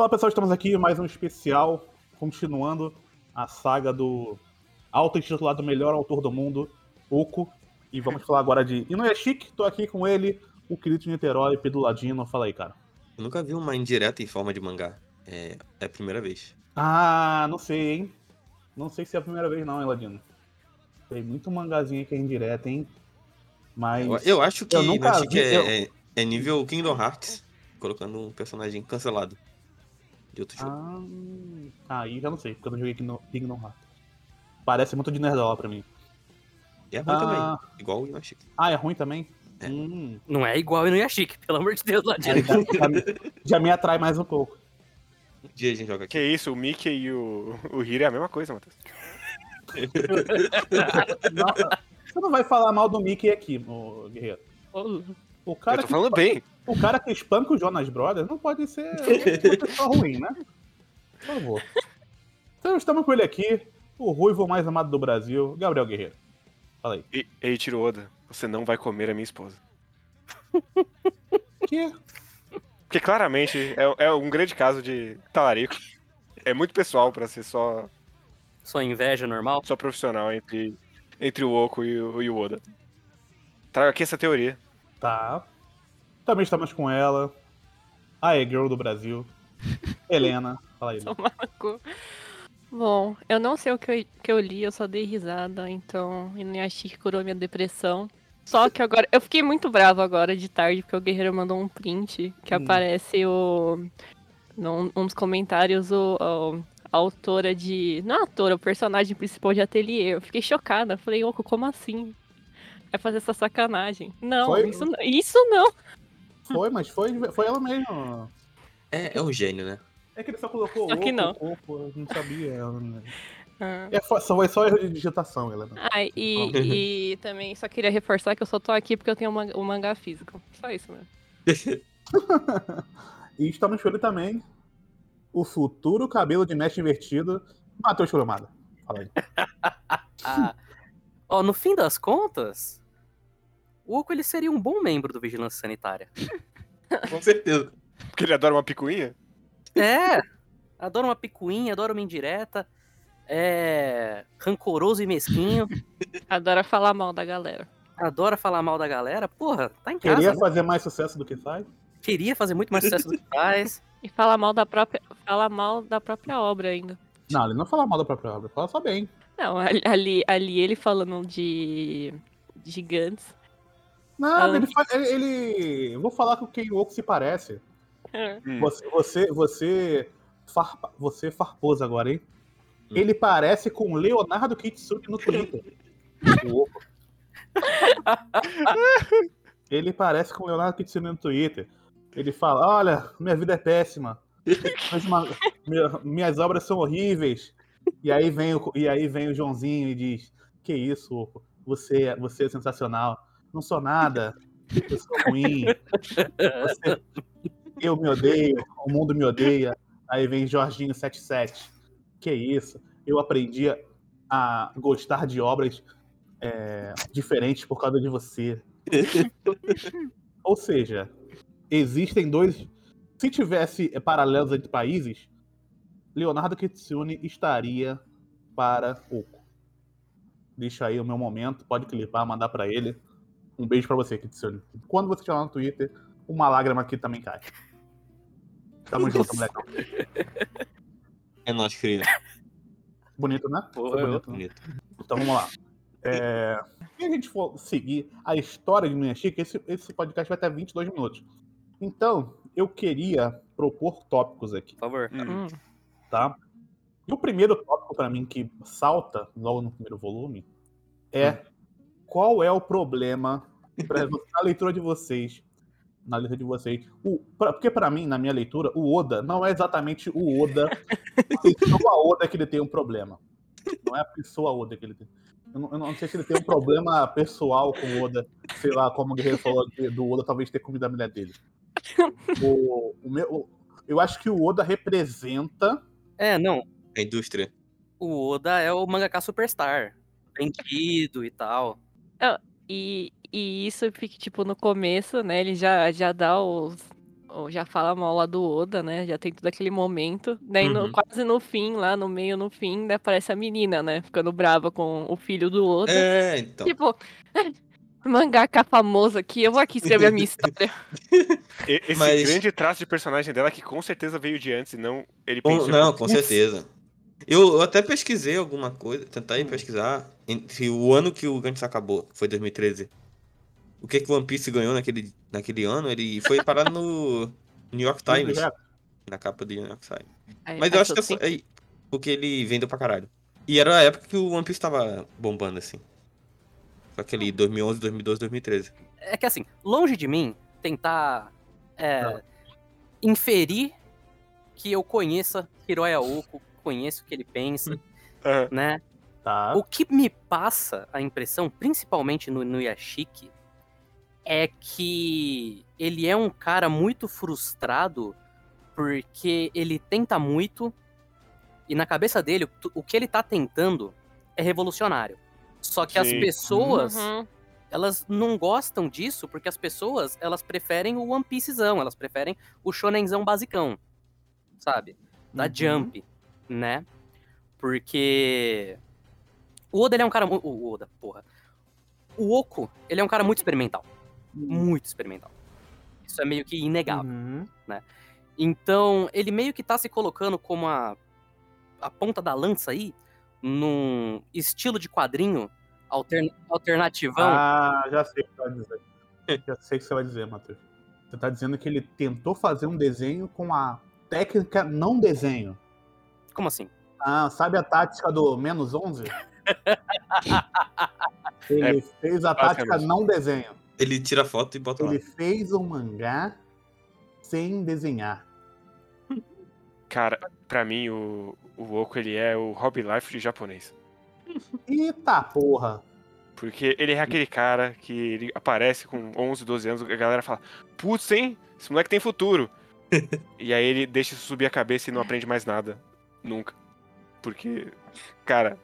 Fala pessoal, estamos aqui mais um especial, continuando a saga do auto-intitulado melhor autor do mundo, Oco. E vamos falar agora de Inuyashiki, tô aqui com ele, o querido de Niterói, Pedro Ladino. Fala aí, cara. Eu nunca vi uma indireta em forma de mangá. É, é a primeira vez. Ah, não sei, hein? Não sei se é a primeira vez não, hein, Ladino. Tem muito mangazinho que é indireta, hein? Mas. Eu, eu acho que eu nunca vi, é, eu- é- é nível Kingdom Hearts, colocando um personagem cancelado de outro jogo. Ah, aí já não sei, porque eu não joguei Kingdom, Hearts. Parece muito de Nerdola pra mim. E é ruim Ah. também, igual o Inuyashiki. Ah, é ruim também? É. Hum, Não é igual no Yashik, pelo amor de Deus, Ladino. já, já- já me atrai mais um pouco. Um dia a gente joga aqui. Que isso, o Mickey e o, o Hiro é a mesma coisa, Matheus. Não, você não vai falar mal do Mickey aqui, Guerreiro. O cara, Eu tô que, falando bem. O cara que espanca o Jonas Brothers não pode ser uma pessoa ruim, né? Por favor. Então estamos com ele aqui, o ruivo mais amado do Brasil, Gabriel Guerreiro. Fala aí. E, ei, Tiro Oda, você não vai comer a minha esposa. Que? Porque claramente é, é um grande caso de talarico. É muito pessoal pra ser só, Só inveja normal. só profissional entre, entre o Oco e o, e o Oda. Trago aqui essa teoria. Tá. Também estamos com ela, a E-Girl do Brasil, Helena. Fala aí. Bom, eu não sei o que eu, que eu li, eu só dei risada, então Inuyashiki curou minha depressão. Só que agora, eu fiquei muito brava agora de tarde, porque o Guerreiro mandou um print que Hum. aparece o. Num um dos comentários, o, o- a autora de. Não a autora, o personagem principal de ateliê. Eu fiquei chocada. Falei, Oco, como assim? Vai fazer essa sacanagem. Não, Foi? isso não. Isso não. Foi, mas foi, foi ela mesmo. É, é um gênio, né? É que ele só colocou Só que não. eu não sabia. ela, né? Ah. É, foi só, foi só erro de digitação, Helena. Ah, e, e também só queria reforçar que eu só tô aqui porque eu tenho uma- o mangá físico. Só isso mesmo. E estamos com ele também, o futuro cabelo de mecha invertido, Matheus Kurumada. Fala aí. Ah, ó, no fim das contas, o Oco ele seria um bom membro do Vigilância Sanitária. Com certeza. Porque ele adora uma picuinha? É, adora uma picuinha, adora uma indireta, é rancoroso e mesquinho, Adora falar mal da galera. adora falar mal da galera. Porra, tá em casa. Queria né? fazer mais sucesso do que faz? Queria fazer muito mais sucesso do que faz. E fala mal da própria, fala mal da própria obra ainda. Não, ele não fala mal da própria obra, fala só bem. Não, ali, ali ele falando de gigantes. Nada, Ah. ele, ele, ele- Eu vou falar com quem o Oco se parece. Hum. Você, você, você, farpa, você farposa agora, hein? Hum. Ele parece com o Leonardo Kitsune no Twitter. O Oco. Ele parece com o Leonardo Kitsune no Twitter. Ele fala: Olha, minha vida é péssima. Mas uma- minha- minhas obras são horríveis. E aí vem o, e aí vem o Joãozinho e diz: Que isso, Oco? Você, é- você é sensacional. Não sou nada. Eu sou ruim. Você- eu me odeio. O mundo me odeia. Aí vem Jorginho 77. Que isso? Eu aprendi a gostar de obras é, diferentes por causa de você. Ou seja, existem dois. Se tivesse paralelos entre países, Leonardo Kitsune estaria para Oco. Deixa aí o meu momento, pode clipar, mandar para ele. Um beijo para você, Kitsune. Quando você estiver lá no Twitter, uma lágrima aqui também cai. Tamo junto, moleque. É nós, cria. Bonito, né? Pô, Foi bonito, né? Bonito. Então vamos lá. É, Se a gente for seguir a história de Minhashika, esse, esse podcast vai ter 22 minutos. Então, eu queria propor tópicos aqui, Por favor. Hum. Hum. tá? E o primeiro tópico para mim que salta logo no primeiro volume é qual é o problema pra, na leitura de vocês, na leitura de vocês. O, pra- porque para mim, na minha leitura, o Oda não é exatamente o Oda, a pessoa Oda que ele tem um problema. Não é a pessoa Oda que ele tem. Eu não, eu não sei se ele tem um problema pessoal com o Oda, sei lá, como o Guerreiro falou de- do Oda talvez ter comido a mulher dele. O, o meu, o- eu acho que o Oda representa É, não. A indústria. O Oda é o mangaka superstar. Vendido e tal. E, e isso fica, tipo, no começo, né? Ele já, já dá os, ou já fala mal lá do Oda, né? Já tem todo aquele momento. Daí no- Uhum. quase no fim, lá no meio, no fim, daí aparece a menina, né? Ficando brava com o filho do Oda. É, então. Tipo, mangaka famoso aqui, eu vou aqui escrever a minha história. E- Esse Mas- grande traço de personagem dela que com certeza veio de antes e não ele pensou. não, com "Putz, certeza. Eu, eu até pesquisei alguma coisa, tentei Hum. pesquisar entre o ano que o Gantz acabou, foi 2013. O que que o One Piece ganhou naquele, naquele ano? Ele foi parar no New York Times, na capa do New York Times. Aí Mas eu acho que é todo só- é porque ele vendeu pra caralho. E era a época que o One Piece tava bombando assim. Foi aquele 2011, 2012, 2013. É que assim, longe de mim tentar é, inferir que eu conheça Hiroya Oko, conheço o que ele pensa, aham. né? Tá. O que me passa a impressão, principalmente no, no Yashiki, é que ele é um cara muito frustrado porque ele tenta muito e na cabeça dele o- o que ele tá tentando é revolucionário. Só que as Sim. pessoas, Uhum. elas não gostam disso porque as pessoas, elas preferem o One Piecezão, elas preferem o shonenzão basicão, sabe? Da Uhum. Jump, né? Porque o Oda ele é um cara o Oda, porra. O Oko, ele é um cara muito experimental, muito experimental. Isso é meio que inegável. Uhum. Então, ele meio que tá se colocando como a, a ponta da lança aí, num estilo de quadrinho altern- alternativão. Ah, já sei o que você vai dizer. Já sei o que você vai dizer, Matheus. Você tá dizendo que ele tentou fazer um desenho com a técnica não desenho. Como assim? Ah, sabe a tática do menos 11? Ele fez a tática basicamente. não desenho. Ele tira foto e bota lá. Ele fez um mangá sem desenhar. Cara, pra mim o, o Oko ele é o hobby life de japonês. Eita porra! Porque ele é aquele cara que ele aparece com 11, 12 anos, a galera fala: Putz, hein? Esse moleque tem futuro. e aí ele deixa isso subir a cabeça e não aprende mais nada. Nunca. Porque, cara,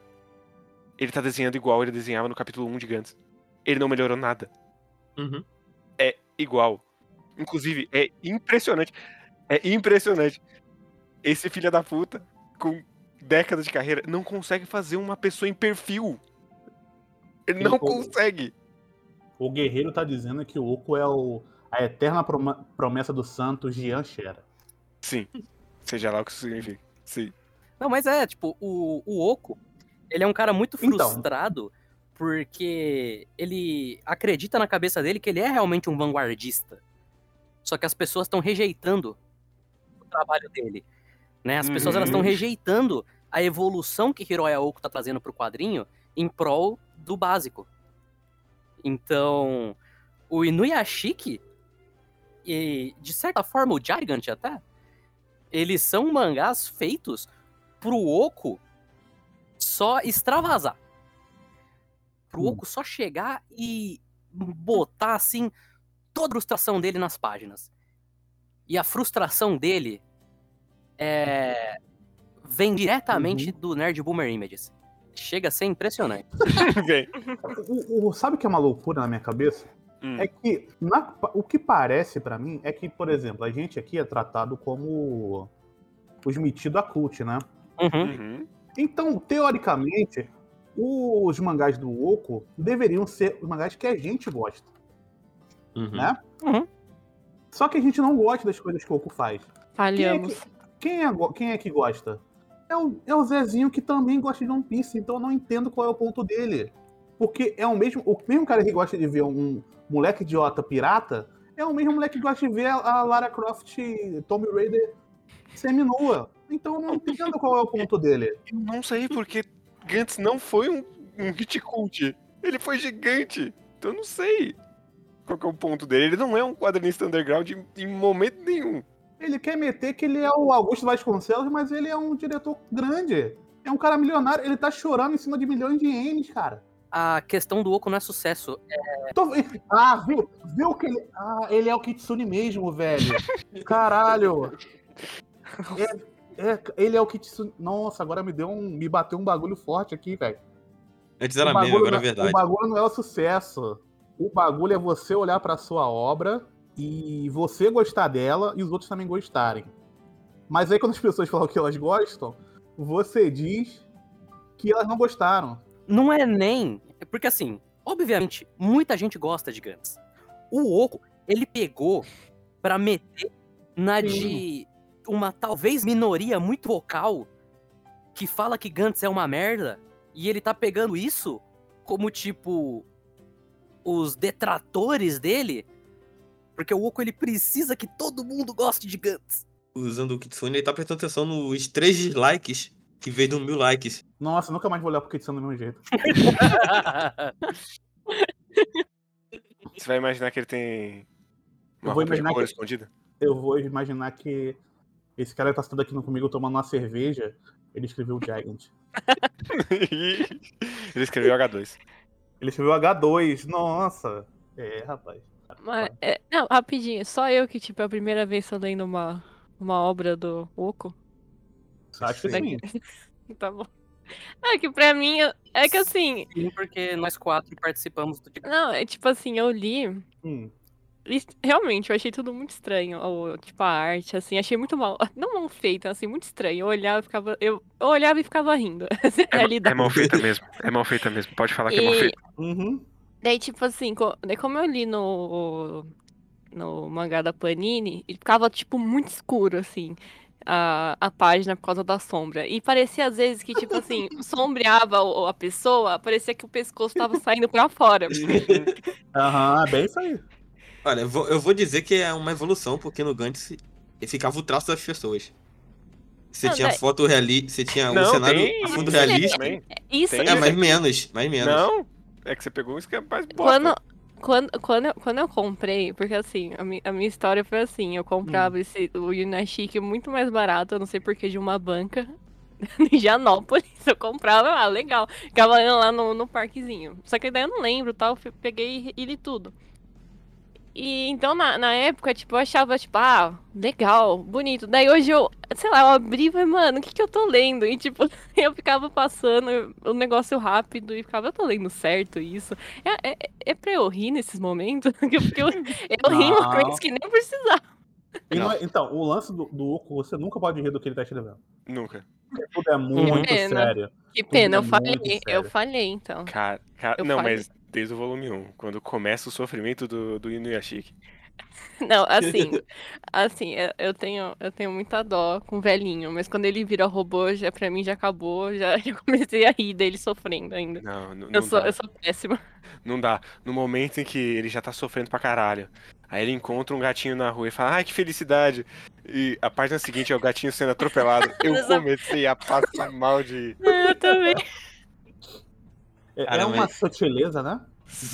ele tá desenhando igual ele desenhava no capítulo 1 de Gantz. Ele não melhorou nada. Uhum. É igual. Inclusive, é impressionante. É impressionante. Esse filho da puta, com décadas de carreira, não consegue fazer uma pessoa em perfil. Ele não consegue. O guerreiro tá dizendo que o Oco é o, a eterna promessa do santo Gian Shera. Sim. Seja lá o que isso significa. Sim. Não, mas é, tipo, o, o Oko, ele é um cara muito Então. frustrado porque ele acredita na cabeça dele que ele é realmente um vanguardista. Só que as pessoas estão rejeitando o trabalho dele. Né? As pessoas elas estão Uhum. rejeitando a evolução que Hiroya Oko tá trazendo pro quadrinho em prol do básico. Então, o Inuyashiki e, de certa forma, o Gigant até, eles são mangás feitos pro Oco só extravasar. Pro Hum. Oco só chegar e botar, assim, toda a frustração dele nas páginas. E a frustração dele é... vem diretamente do Nerd Boomer Images. Chega a ser impressionante. O, o- sabe o que é uma loucura na minha cabeça? Hum. É que na- o que parece pra mim é que, por exemplo, a gente aqui é tratado como os metidos a cult, né? Uhum. Uhum. Então, teoricamente, os mangás do Oco deveriam ser os mangás que a gente gosta, Uhum. né? Uhum. Só que a gente não gosta das coisas que o Oco faz. Falhamos. Quem é, go- quem é que gosta? É o, é o Zezinho que também gosta de One Piece, então eu não entendo qual é o ponto dele. Porque é o mesmo, o mesmo cara que gosta de ver um moleque idiota pirata, é o mesmo moleque que gosta de ver a, a Lara Croft Tomb Raider seminua. Então eu não entendo qual é o ponto dele. Eu não sei porque Gantz não foi um, um hit cult. Ele foi gigante. Então eu não sei qual que é o ponto dele. Ele não é um quadrinista underground em, em momento nenhum. Ele quer meter que ele é o Augusto Vasconcelos, mas ele é um diretor grande. É um cara milionário, ele tá chorando em cima de milhões de ienes, cara. A questão do Oco não é sucesso. Tô- Ah, viu? Viu que ele. Ah, ele é o Kitsune mesmo, velho. Caralho. É, é, ele é o Kitsune. Nossa, agora me deu um. Me bateu um bagulho forte aqui, velho. Antes era meme, bagulho agora é não- verdade. O bagulho não é o sucesso. O bagulho é você olhar pra sua obra e você gostar dela e os outros também gostarem. Mas aí quando as pessoas falam que elas gostam, você diz que elas não gostaram. Não é nem. Porque assim, obviamente, muita gente gosta de Gantz. O Oco, ele pegou pra meter na Sim. Uma talvez minoria muito vocal que fala que Gantz é uma merda. E ele tá pegando isso como tipo os detratores dele. Porque o Oco ele precisa que todo mundo goste de Gantz. Usando o Kitsune, ele tá prestando atenção nos três dislikes que veio do mil likes. Nossa, nunca mais vou olhar pro Kitsune do mesmo jeito. Você vai imaginar que ele tem uma Eu vou imaginar que- escondida? Eu vou imaginar que esse cara tá sentado aqui comigo tomando uma cerveja, ele escreveu Giant. ele escreveu H2. Ele escreveu H2. Nossa. É, rapaz. Mas, é, não, rapidinho, só eu que, tipo, é a primeira vez que tô lendo uma, uma obra do Oco. Acho que sim. Tá bom. É que pra mim, é que assim, Sim, porque nós quatro participamos do não, é tipo assim, eu li. Hum. E realmente, eu achei tudo muito estranho. tipo, a arte, assim, achei muito mal. Não mal feito, assim, muito estranho. Eu olhava e ficava. Eu, eu olhava e ficava rindo. É a É, é mal feita mesmo. É mal feita mesmo. Pode falar que é mal E- feita. Uhum. Daí, tipo assim, como eu li no, no mangá da Panini, ele ficava, tipo, muito escuro, assim, a, a página por causa da sombra. E parecia, às vezes, que, tipo assim, sombreava o- a pessoa, parecia que o pescoço tava saindo pra fora. Aham, é bem isso aí. Olha, eu vou, eu vou dizer que é uma evolução, porque no Gantz ficava o traço das pessoas. Você Não, tinha daí- foto realista, você tinha o Não, cenário tem. a fundo realista. Isso, Tem, É, isso mas menos, mais menos. Não, é que você pegou um esquema mais bosta. Quando, quando, quando, eu, quando eu comprei, porque assim, a, mi- a minha história foi assim, eu comprava esse, o Yunashiki muito mais barato, eu não sei porquê, de uma banca em Janópolis. Eu comprava, ah, legal. Ficava lá no, no parquezinho. Só que daí eu não lembro, tal, eu peguei e li tudo. E então na, na época, tipo, eu achava, tipo, ah, legal, bonito. Daí hoje eu, sei lá, eu abri e falei, mano, o que que eu tô lendo? E tipo, eu ficava passando o negócio rápido e ficava, eu tô lendo certo isso. É, é, é pra eu rir nesses momentos? Porque eu, eu ri uma coisa que nem precisava. E Não. é- então, o lance do, do Oco, você nunca pode rir do que ele tá escrevendo. Nunca. Porque tudo é muito Pena. sério. Que pena, é eu falei, muito eu falei então. Cara, cara- Eu não, falei. mas desde o volume 1, quando começa o sofrimento do, do Inuyashiki. Não, assim, assim, eu- tenho, eu tenho muita dó com o velhinho, mas quando ele vira robô, já, pra mim já acabou, já, já comecei a rir dele sofrendo ainda. Não, n- Eu não sou, dá. eu sou péssima. Não dá. No momento em que ele já tá sofrendo pra caralho. Aí ele encontra um gatinho na rua e fala, ai, que felicidade. E a página seguinte é o gatinho sendo atropelado. Eu comecei a passar mal de. Eu também. É, Cara, é uma mas- sutileza, né?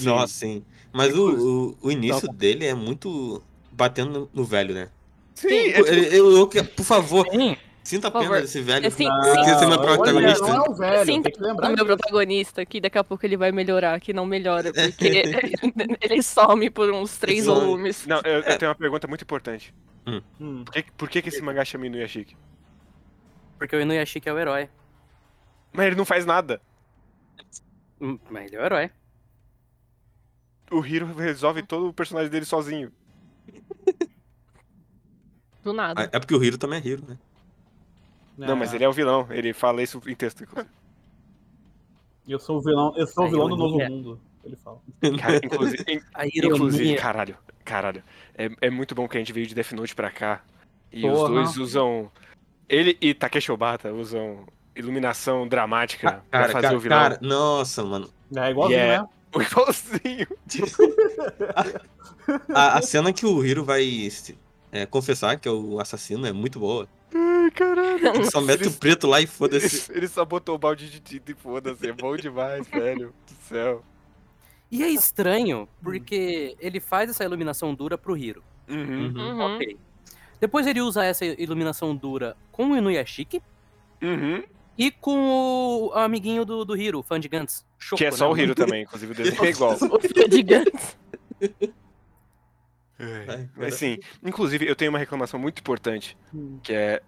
Nossa, sim. Mas o, o, o início dele é muito batendo no, velho, né? Sim, é tipo, Ele- eu, eu que- por favor, Sim. sinta a pena desse velho. Você quer ser meu olha, protagonista? Não é o velho, Sinta tem que lembrar o meu protagonista, que daqui a pouco ele vai melhorar, que não melhora, porque ele some por uns três volumes. Não, eu, eu tenho uma pergunta muito importante. Hum. Por que, por que, que esse mangá chama Inuyashiki? Porque o Inuyashiki é o herói. Mas ele não faz nada. Mas ele é o herói. O Hiro resolve todo o personagem dele sozinho. Do nada. É porque o Hiro também é Hiro, né? Não, mas ele é o vilão. Ele fala isso em texto. Eu sou o vilão, eu sou o vilão do novo mundo. Ele fala. Cara, inclusive, in- A inclusive caralho, caralho. É, é muito bom que a gente veio de Death Note pra cá. E os Porra. dois usam. Ele e Takeshi Obata usam iluminação dramática pra Cara, fazer cara, o vilão. cara, nossa, mano. É igualzinho, Yeah. né? Igualzinho. A, a cena que o Hiro vai é, confessar que é o assassino é muito boa. Ai, caralho. Ele só mete o preto lá e foda-se. Ele, ele só botou o balde de tinta e foda-se. É bom demais, velho. Do céu. E é estranho, porque ele faz essa iluminação dura pro Hiro. Uhum. Uhum. Ok. Depois ele usa essa iluminação dura com o Inuyashiki Uhum. E com o amiguinho do, do Hiro, o fã de Gantz. Shoko, Que é só né? o Hiro também, inclusive o desenho é igual. O filho de Gantz. Mas sim, inclusive eu tenho uma reclamação muito importante, Hum. que é.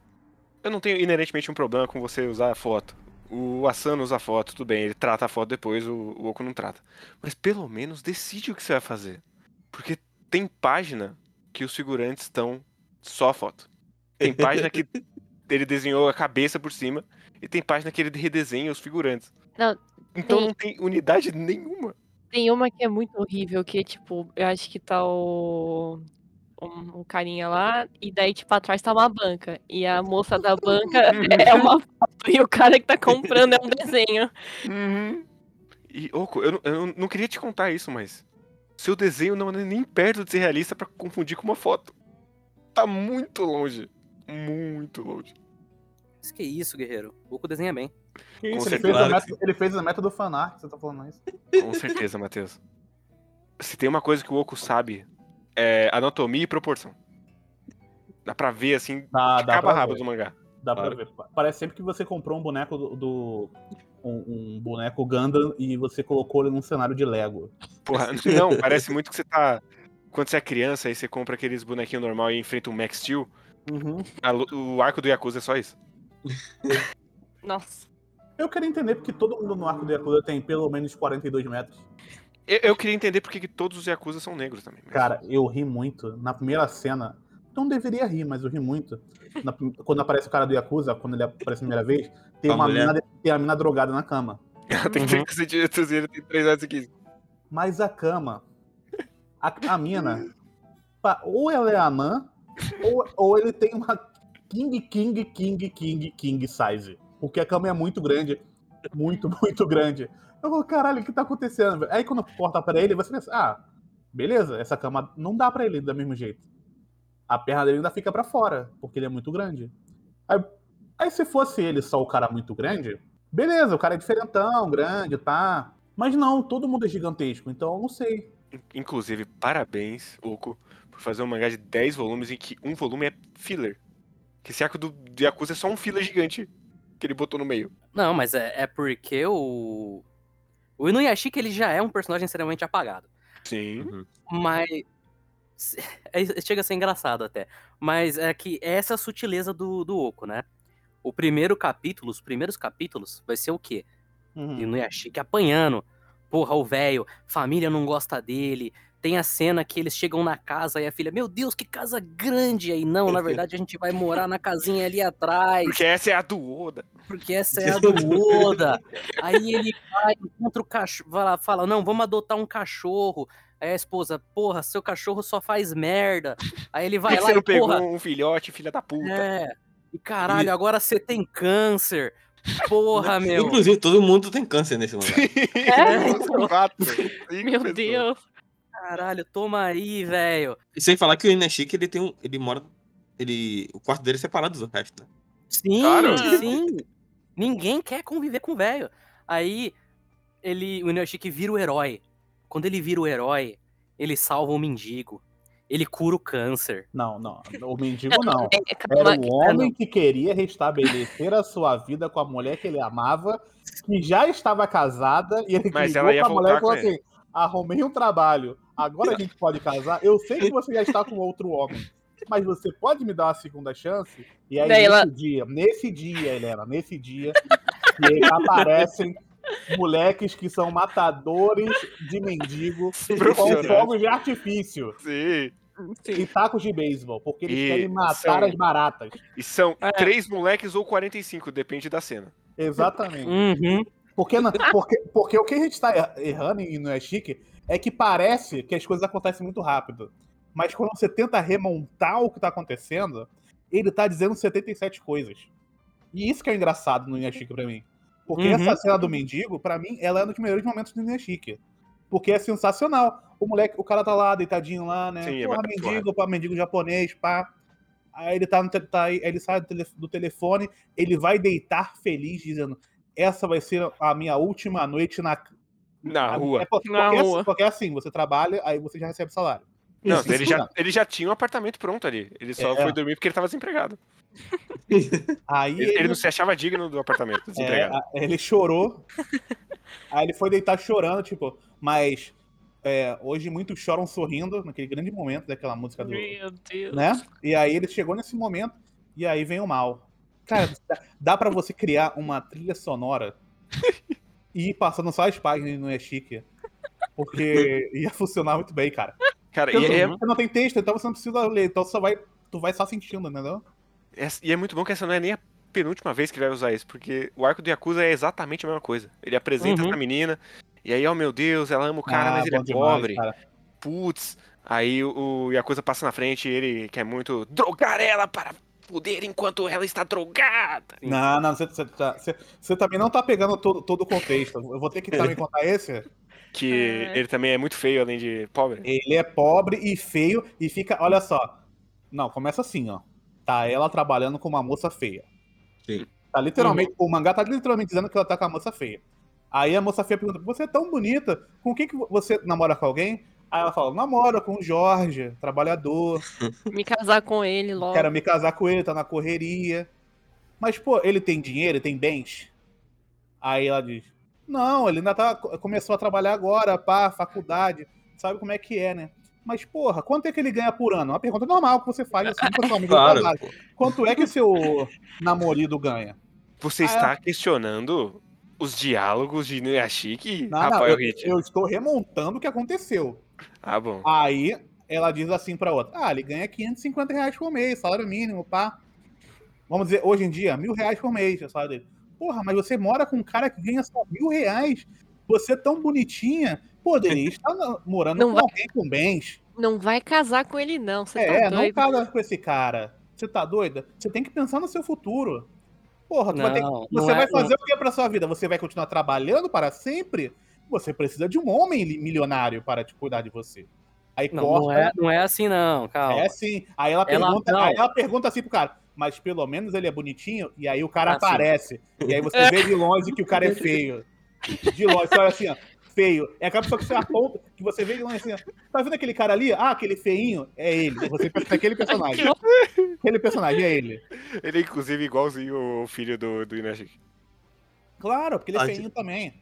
Eu não tenho inerentemente um problema com você usar a foto. O Asano usa a foto, tudo bem, ele trata a foto depois, o, o Oku não trata. Mas pelo menos decide o que você vai fazer. Porque tem página que os figurantes estão só a foto. Tem página que ele desenhou a cabeça por cima e tem página que ele redesenha os figurantes. Não, Então tem- não tem unidade nenhuma. Tem uma que é muito horrível, que tipo, eu acho que tá o. Um, um carinha lá, e daí, tipo, atrás tá uma banca. E a moça da banca é uma foto, e o cara que tá comprando é um desenho. Uhum. E, Oco, eu, eu não queria te contar isso, mas seu desenho não é nem perto de ser realista pra confundir com uma foto. Tá muito longe. Muito longe. Mas que isso, guerreiro. O Goku desenha bem. Que isso, ele fez, a método, ele fez a método fanart, você tá falando isso? Com certeza, Matheus. Se tem uma coisa que o Oco sabe, é anatomia e proporção. Dá pra ver, assim, Dá, de dá cabo a rabo do mangá. Dá Claro. pra ver. Parece sempre que você comprou um boneco do. do- um, um boneco Gundam e você colocou ele num cenário de Lego. Porra, não, parece muito que você tá... Quando você é criança, aí você compra aqueles bonequinhos normal e enfrenta um Max Steel, a lu- o arco do Yakuza é só isso. Nossa. Eu queria entender porque todo mundo no arco do Yakuza tem pelo menos 42 metros. Eu, eu queria entender por que que todos os Yakuza são negros também. mas- Cara, eu ri muito. Na primeira cena. Não deveria rir, mas eu ri muito. Na quando aparece o cara do Yakuza, quando ele aparece a primeira vez, tem A uma mulher. mina, tem a mina drogada na cama. Ela tem Uhum. 30 centímetros e ele tem 3 metros e 15. Mas a cama, a, a mina, ou ela é anã, ou, ou ele tem uma King, King, King, King, King size. Porque a cama é muito grande. Muito, muito grande. Eu vou, caralho, o que tá acontecendo? Aí quando corta pra ele, você pensa, ah, beleza, essa cama não dá pra ele do mesmo jeito. A perna dele ainda fica pra fora, porque ele é muito grande. Aí, aí se fosse ele só o cara muito grande, beleza, o cara é diferentão, grande, tá. Mas não, todo mundo é gigantesco, então eu não sei. Inclusive, parabéns, Oco, por fazer um mangá de 10 volumes em que um volume é filler. Que esse arco do do Yakuza é só um filler gigante que ele botou no meio. Não, mas é, é porque o. O Inuyashiki ele já é um personagem extremamente apagado. Sim. Uhum. Mas. é- chega a ser engraçado até. Mas é que essa é a sutileza do, do Oco, né? O primeiro capítulo, os primeiros capítulos, vai ser o quê? Uhum. Inuyashiki apanhando. Porra, o velho, família não gosta dele. Tem a cena que eles chegam na casa e a filha, meu Deus, que casa grande! Aí não, na verdade a gente vai morar na casinha ali atrás. Porque essa é a do Oda. Porque essa é a do Oda. Aí ele vai, encontra o cachorro, vai lá, fala, não, vamos adotar um cachorro. Aí a esposa, porra, seu cachorro só faz merda. Aí ele vai lá você e, não pegou porra, um filhote, filha da puta? é. E caralho, agora você tem câncer. Porra, meu. Inclusive, todo mundo tem câncer nesse mangá. É, São quatro. Meu pessoas. Deus. Caralho, toma aí, velho. E sem falar que o Inashiki, ele tem um. Ele mora. Ele. O quarto dele é separado do resto, né? Sim, Claro. sim. Ninguém quer conviver com o velho. Aí ele, o Inuyashiki vira o herói. Quando ele vira o herói, ele salva o mendigo. Ele cura o câncer. Não, não. O mendigo não. É, Era o homem que queria restabelecer a sua vida com a mulher que ele amava, que já estava casada, e ele Mas ela ia pra mulher e voltar falou com assim: arrumei um trabalho, agora a gente pode casar. Eu sei que você já está com outro homem, mas você pode me dar uma segunda chance? E aí, Daí nesse ela- dia, nesse dia, Helena, nesse dia, que aparecem moleques que são matadores de mendigo com fogos de artifício Sim. e tacos de beisebol, porque eles E querem matar são- as baratas. E são É. três moleques ou 45, depende da cena. Exatamente. Uhum. Porque, na- porque, porque o que a gente tá er- errando e não é chique é que parece que as coisas acontecem muito rápido. Mas quando você tenta remontar o que tá acontecendo, ele tá dizendo 77 coisas. E isso que é engraçado no Inuyashiki pra mim. Porque Uhum. essa cena do mendigo, pra mim, ela é um dos melhores momentos do Inuyashiki. Porque é sensacional. O moleque, o cara tá lá, deitadinho lá, né? Sim, é Porra, bacana. mendigo, pá, mendigo japonês, pá. Aí ele tá no tá, ele sai do telefone, ele vai deitar feliz, dizendo: Essa vai ser a minha última noite na, Na rua. É por- Na porque, é- rua. porque é assim, você trabalha, aí você já recebe salário. Não, Isso, ele isso já, não. ele já tinha um apartamento pronto ali. Ele só É. foi dormir porque ele tava desempregado. Aí Ele, ele, ele não se achava digno do apartamento, é, desempregado. a- ele chorou. aí ele foi deitar chorando, tipo, mas é, hoje muitos choram sorrindo, naquele grande momento daquela música do. Meu Deus. Né? E aí ele chegou nesse momento, e aí vem o mal. Cara, dá, pra você criar uma trilha sonora e ir passando só as páginas no É Chique. Porque ia funcionar muito bem, cara. Cara, e é, você não tem texto, então você não precisa ler. Então você vai, tu vai só sentindo, entendeu? é- e é muito bom que essa não é nem a penúltima vez que ele vai usar isso, porque o arco do Yakuza é exatamente a mesma coisa. Ele apresenta Uhum. essa menina, e aí, oh meu Deus, ela ama o cara, Ah, mas ele é demais, pobre. Putz. Aí o, o Yakuza passa na frente e ele quer muito drogar ela para poder enquanto ela está drogada. Não, não, você, você, tá- você- você também não tá pegando todo, todo o contexto. Eu vou ter que também contar esse. Que É. ele também é muito feio, além de pobre. Ele é pobre e feio e fica. Olha só. Não, começa assim, ó. Tá ela trabalhando com uma moça feia. Sim. Tá literalmente. O mangá tá literalmente dizendo que ela tá com a moça feia. Aí a moça feia pergunta: Você é tão bonita, com quem que você namora com alguém? Aí ela fala: Namora com o Jorge, trabalhador. Me casar com ele logo. Quero me casar com ele, tá na correria. Mas, pô, ele tem dinheiro, ele tem bens? Aí ela diz: Não, ele ainda tá, começou a trabalhar agora, pá, faculdade. Sabe como é que é, né? Mas, porra, quanto é que ele ganha por ano? Uma pergunta normal que você faz assim pra sua amiga do Claro. Quanto é que seu namorado ganha? Você Ah, está questionando os diálogos de Inuyashiki, não, Rafael eu, eu estou remontando o que aconteceu. Ah, bom. Aí ela diz assim pra outra: Ah, ele ganha 550 reais por mês, salário mínimo, pá. Vamos dizer, hoje em dia, mil reais por mês, o salário dele. Porra, mas você mora com um cara que ganha só mil reais. Você é tão bonitinha, poderia estar na- morando Não com vai- alguém com bens. Não vai casar com ele, não. Você É, tá não casa com esse cara. Você tá doida? Você tem que pensar no seu futuro. Porra, tu vai ter que- Não, você não vai é- fazer o que pra sua vida? Você vai continuar trabalhando para sempre? Você precisa de um homem li- milionário para te cuidar de você. Aí Não, corta. não é, não é assim, não, calma. É sim. Aí ela Ela- pergunta, não. aí ela pergunta assim pro cara, mas pelo menos ele é bonitinho? E aí o cara Ah, sim. aparece. E aí você vê de longe que o cara é feio. De longe, você olha assim, ó. Feio. É aquela pessoa que você aponta, que você vê de longe assim, ó. Tá vendo aquele cara ali? Ah, aquele feinho? É ele. Você pensa naquele personagem. Aquele personagem é ele. Ele é inclusive igualzinho o filho do, do Inuyashiki. Claro, porque ele é Ah, feinho também.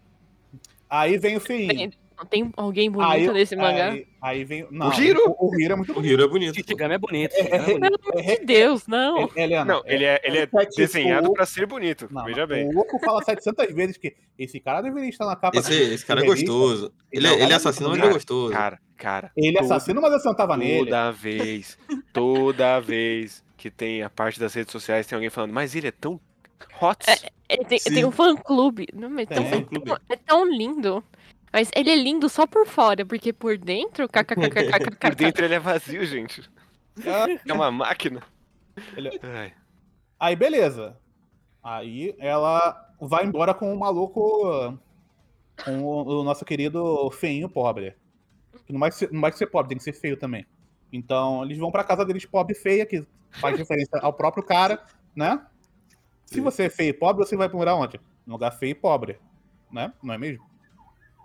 Aí vem o feinho. Tem, tem alguém bonito Aí, nesse mangá? aí, aí vem. Não, O Hiro? O, o Hiro é muito O bonito. Hiro é bonito. Shikigami é bonito. É, é é. Pelo amor de Deus, não. É- Helena, Não, ele é, ele é é desenhado pra ser bonito. Não, Veja bem. O Oco fala 700 vezes que esse cara deveria estar na capa Esse, esse cara é gostoso. Ele, é- Não, ele é assassino, mas ele é gostoso. Cara, cara. Ele é toda- assassino, mas eu sentava nele. Toda vez, toda vez que tem a parte das redes sociais, tem alguém falando, mas ele é tão hot. Ele tem, Sim. tem um fã-clube. Não, mas Tem. tão- Fã-clube. é tão lindo. Mas ele é lindo só por fora, porque por dentro. Por dentro ele é vazio, gente. É, É uma máquina. Ele- Ai. Aí, beleza. Aí ela vai embora com o maluco. Com o, o nosso querido feinho pobre. Que não vai, ser, não vai ser pobre, tem que ser feio também. Então, eles vão pra casa deles pobre e feia, que faz referência ao próprio cara, né? Se você é feio e pobre, você vai morar onde? Num lugar feio e pobre. Né? Não é mesmo?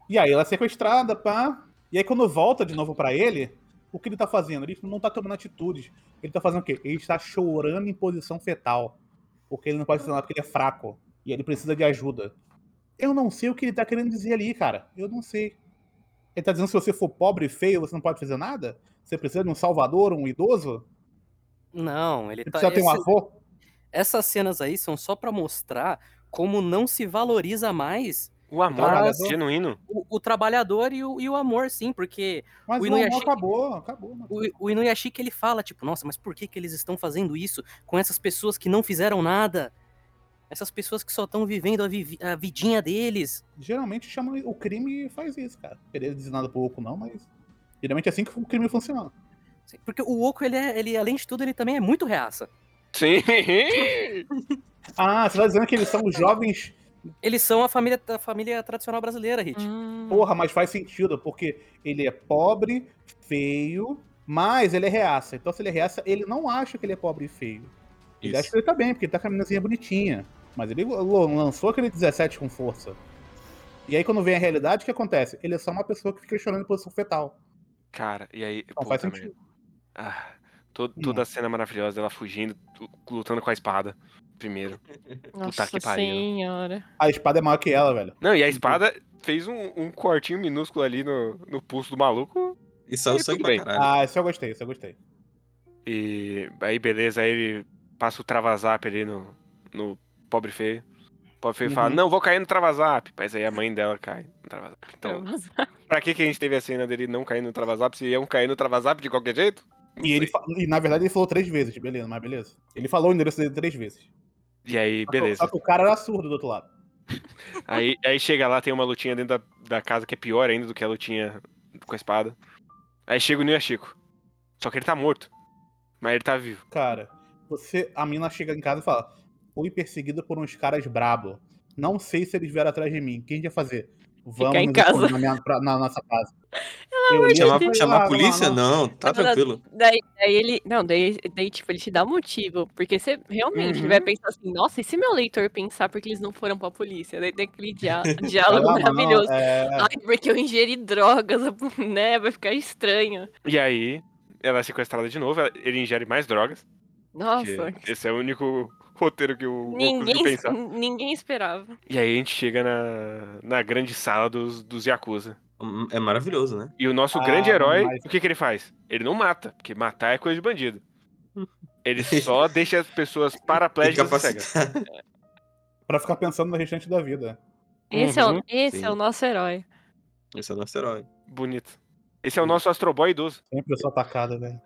E aí ela é sequestrada, pá. E aí quando volta de novo pra ele, o que ele tá fazendo? Ele não tá tomando atitudes. Ele tá fazendo o quê? Ele está chorando em posição fetal. Porque ele não pode fazer nada porque ele é fraco. E ele precisa de ajuda. Eu não sei o que ele tá querendo dizer ali, cara. Eu não sei. Ele tá dizendo que se você for pobre e feio, você não pode fazer nada? Você precisa de um salvador, um idoso? Não, ele Você tá. precisa ter um avô? Essas cenas aí são só pra mostrar como não se valoriza mais O amor Trabalhador. genuíno. o, o trabalhador e o, e o amor, sim, porque Mas O Inuyashiki- acabou, acabou. mano. o, o Inuyashiki ele fala, tipo, nossa, mas por que, que eles estão fazendo isso com essas pessoas que não fizeram nada? Essas pessoas que só estão vivendo a, vivi- a vidinha deles. Geralmente chama o crime faz isso, cara. Querer dizer nada pouco, não, mas. Geralmente é assim que o crime funciona. Porque o Oco, ele, é, ele, além de tudo, ele também é muito reaça. Sim. Ah, você tá dizendo que eles são os jovens. Eles são a família, a família tradicional brasileira, Hit. Hum, Porra, mas faz sentido, porque ele é pobre, feio, mas ele é reaça. Então, se ele é reaça, ele não acha que ele é pobre e feio. Ele acha Isso. que ele tá bem, porque ele tá com a meninazinha bonitinha. Mas ele lançou aquele 17 com força. E aí, quando vem a realidade, o que acontece? Ele é só uma pessoa que fica chorando em posição fetal. Cara, e aí. Não faz puta sentido. merda. Ah, to- toda Hum. a cena maravilhosa dela fugindo, lutando com a espada. Primeiro. Nossa que pariu. senhora. A espada é maior que ela, velho. Não, e a espada fez um, um cortinho minúsculo ali no, no pulso do maluco. E saiu sangue bem. Ah, isso eu gostei, isso eu gostei. E aí, beleza, aí ele passa o travazap ali no, no pobre feio. O pobre feio fala, Uhum. não, vou cair no travazap. Mas aí a mãe dela cai no travazap. Então, Pra que, que a gente teve a cena dele não cair no Travazap se iam cair no Travazap de qualquer jeito? Não E, ele, e na verdade ele falou três vezes, beleza, mas beleza. Ele falou o endereço dele três vezes. E aí, Só que- beleza. Só que o cara era surdo do outro lado. Aí, aí chega lá, tem uma lutinha dentro da, da casa que é pior ainda do que a lutinha com a espada. Aí chega o Nuyashiko. Só que ele tá morto. Mas ele tá vivo. Cara, você, a mina chega em casa e fala: Fui perseguida por uns caras brabo. Não sei se eles vieram atrás de mim. O que a gente vai fazer? Vamos em casa. Na, minha- pra- na nossa casa. Eu Chamar, Deus. chamar a Ah, polícia? não, Não, tá Não, tranquilo. Daí, daí ele. Não, daí, daí, tipo, ele te dá motivo. Porque você realmente Uhum. vai pensar assim, nossa, e se meu leitor pensar porque eles não foram pra polícia? Daí tem aquele dia- diálogo lá, mano, maravilhoso. é, Ai, porque eu ingeri drogas, né? Vai ficar estranho. E aí, ela é sequestrada de novo, ela- ele ingere mais drogas. Nossa. esse é o único roteiro que o Ninguém, pensar. ninguém esperava. E aí a gente chega na, na grande sala dos, dos Yakuza. Hum, É maravilhoso, né? E o nosso Ah, grande herói, mas- o que, que ele faz? Ele não mata, porque matar é coisa de bandido. Ele só deixa as pessoas paraplégicas e cegas. pra ficar pensando no restante da vida. Esse, é, Uhum, o, esse sim. é o nosso herói. Esse é o nosso herói. Bonito. Esse é o nosso Astro Boy idoso. Sempre eu sou atacada, velho.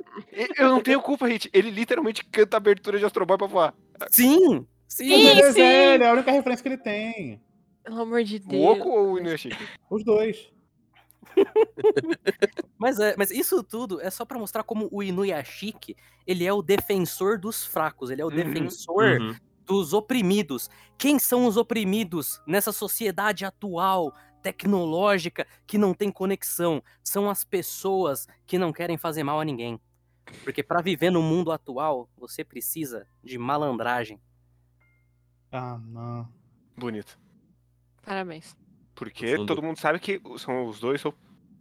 Eu não tenho culpa, gente. Ele literalmente canta a abertura de Astro Boy pra voar. Sim! Sim! Sim, é ele, é a única referência que ele tem. Pelo amor de O Deus. Oco ou o Inuyashiki? Os dois. Mas, é, mas isso tudo é só pra mostrar como o Inuyashiki, ele é o defensor dos fracos, ele é o Uhum, defensor Uhum. dos oprimidos. Quem são os oprimidos nessa sociedade atual, tecnológica, que não tem conexão? São as pessoas que não querem fazer mal a ninguém. Porque pra viver no mundo atual, você precisa de malandragem. Ah, não. Bonito. Parabéns. Porque todo mundo sabe que são os dois são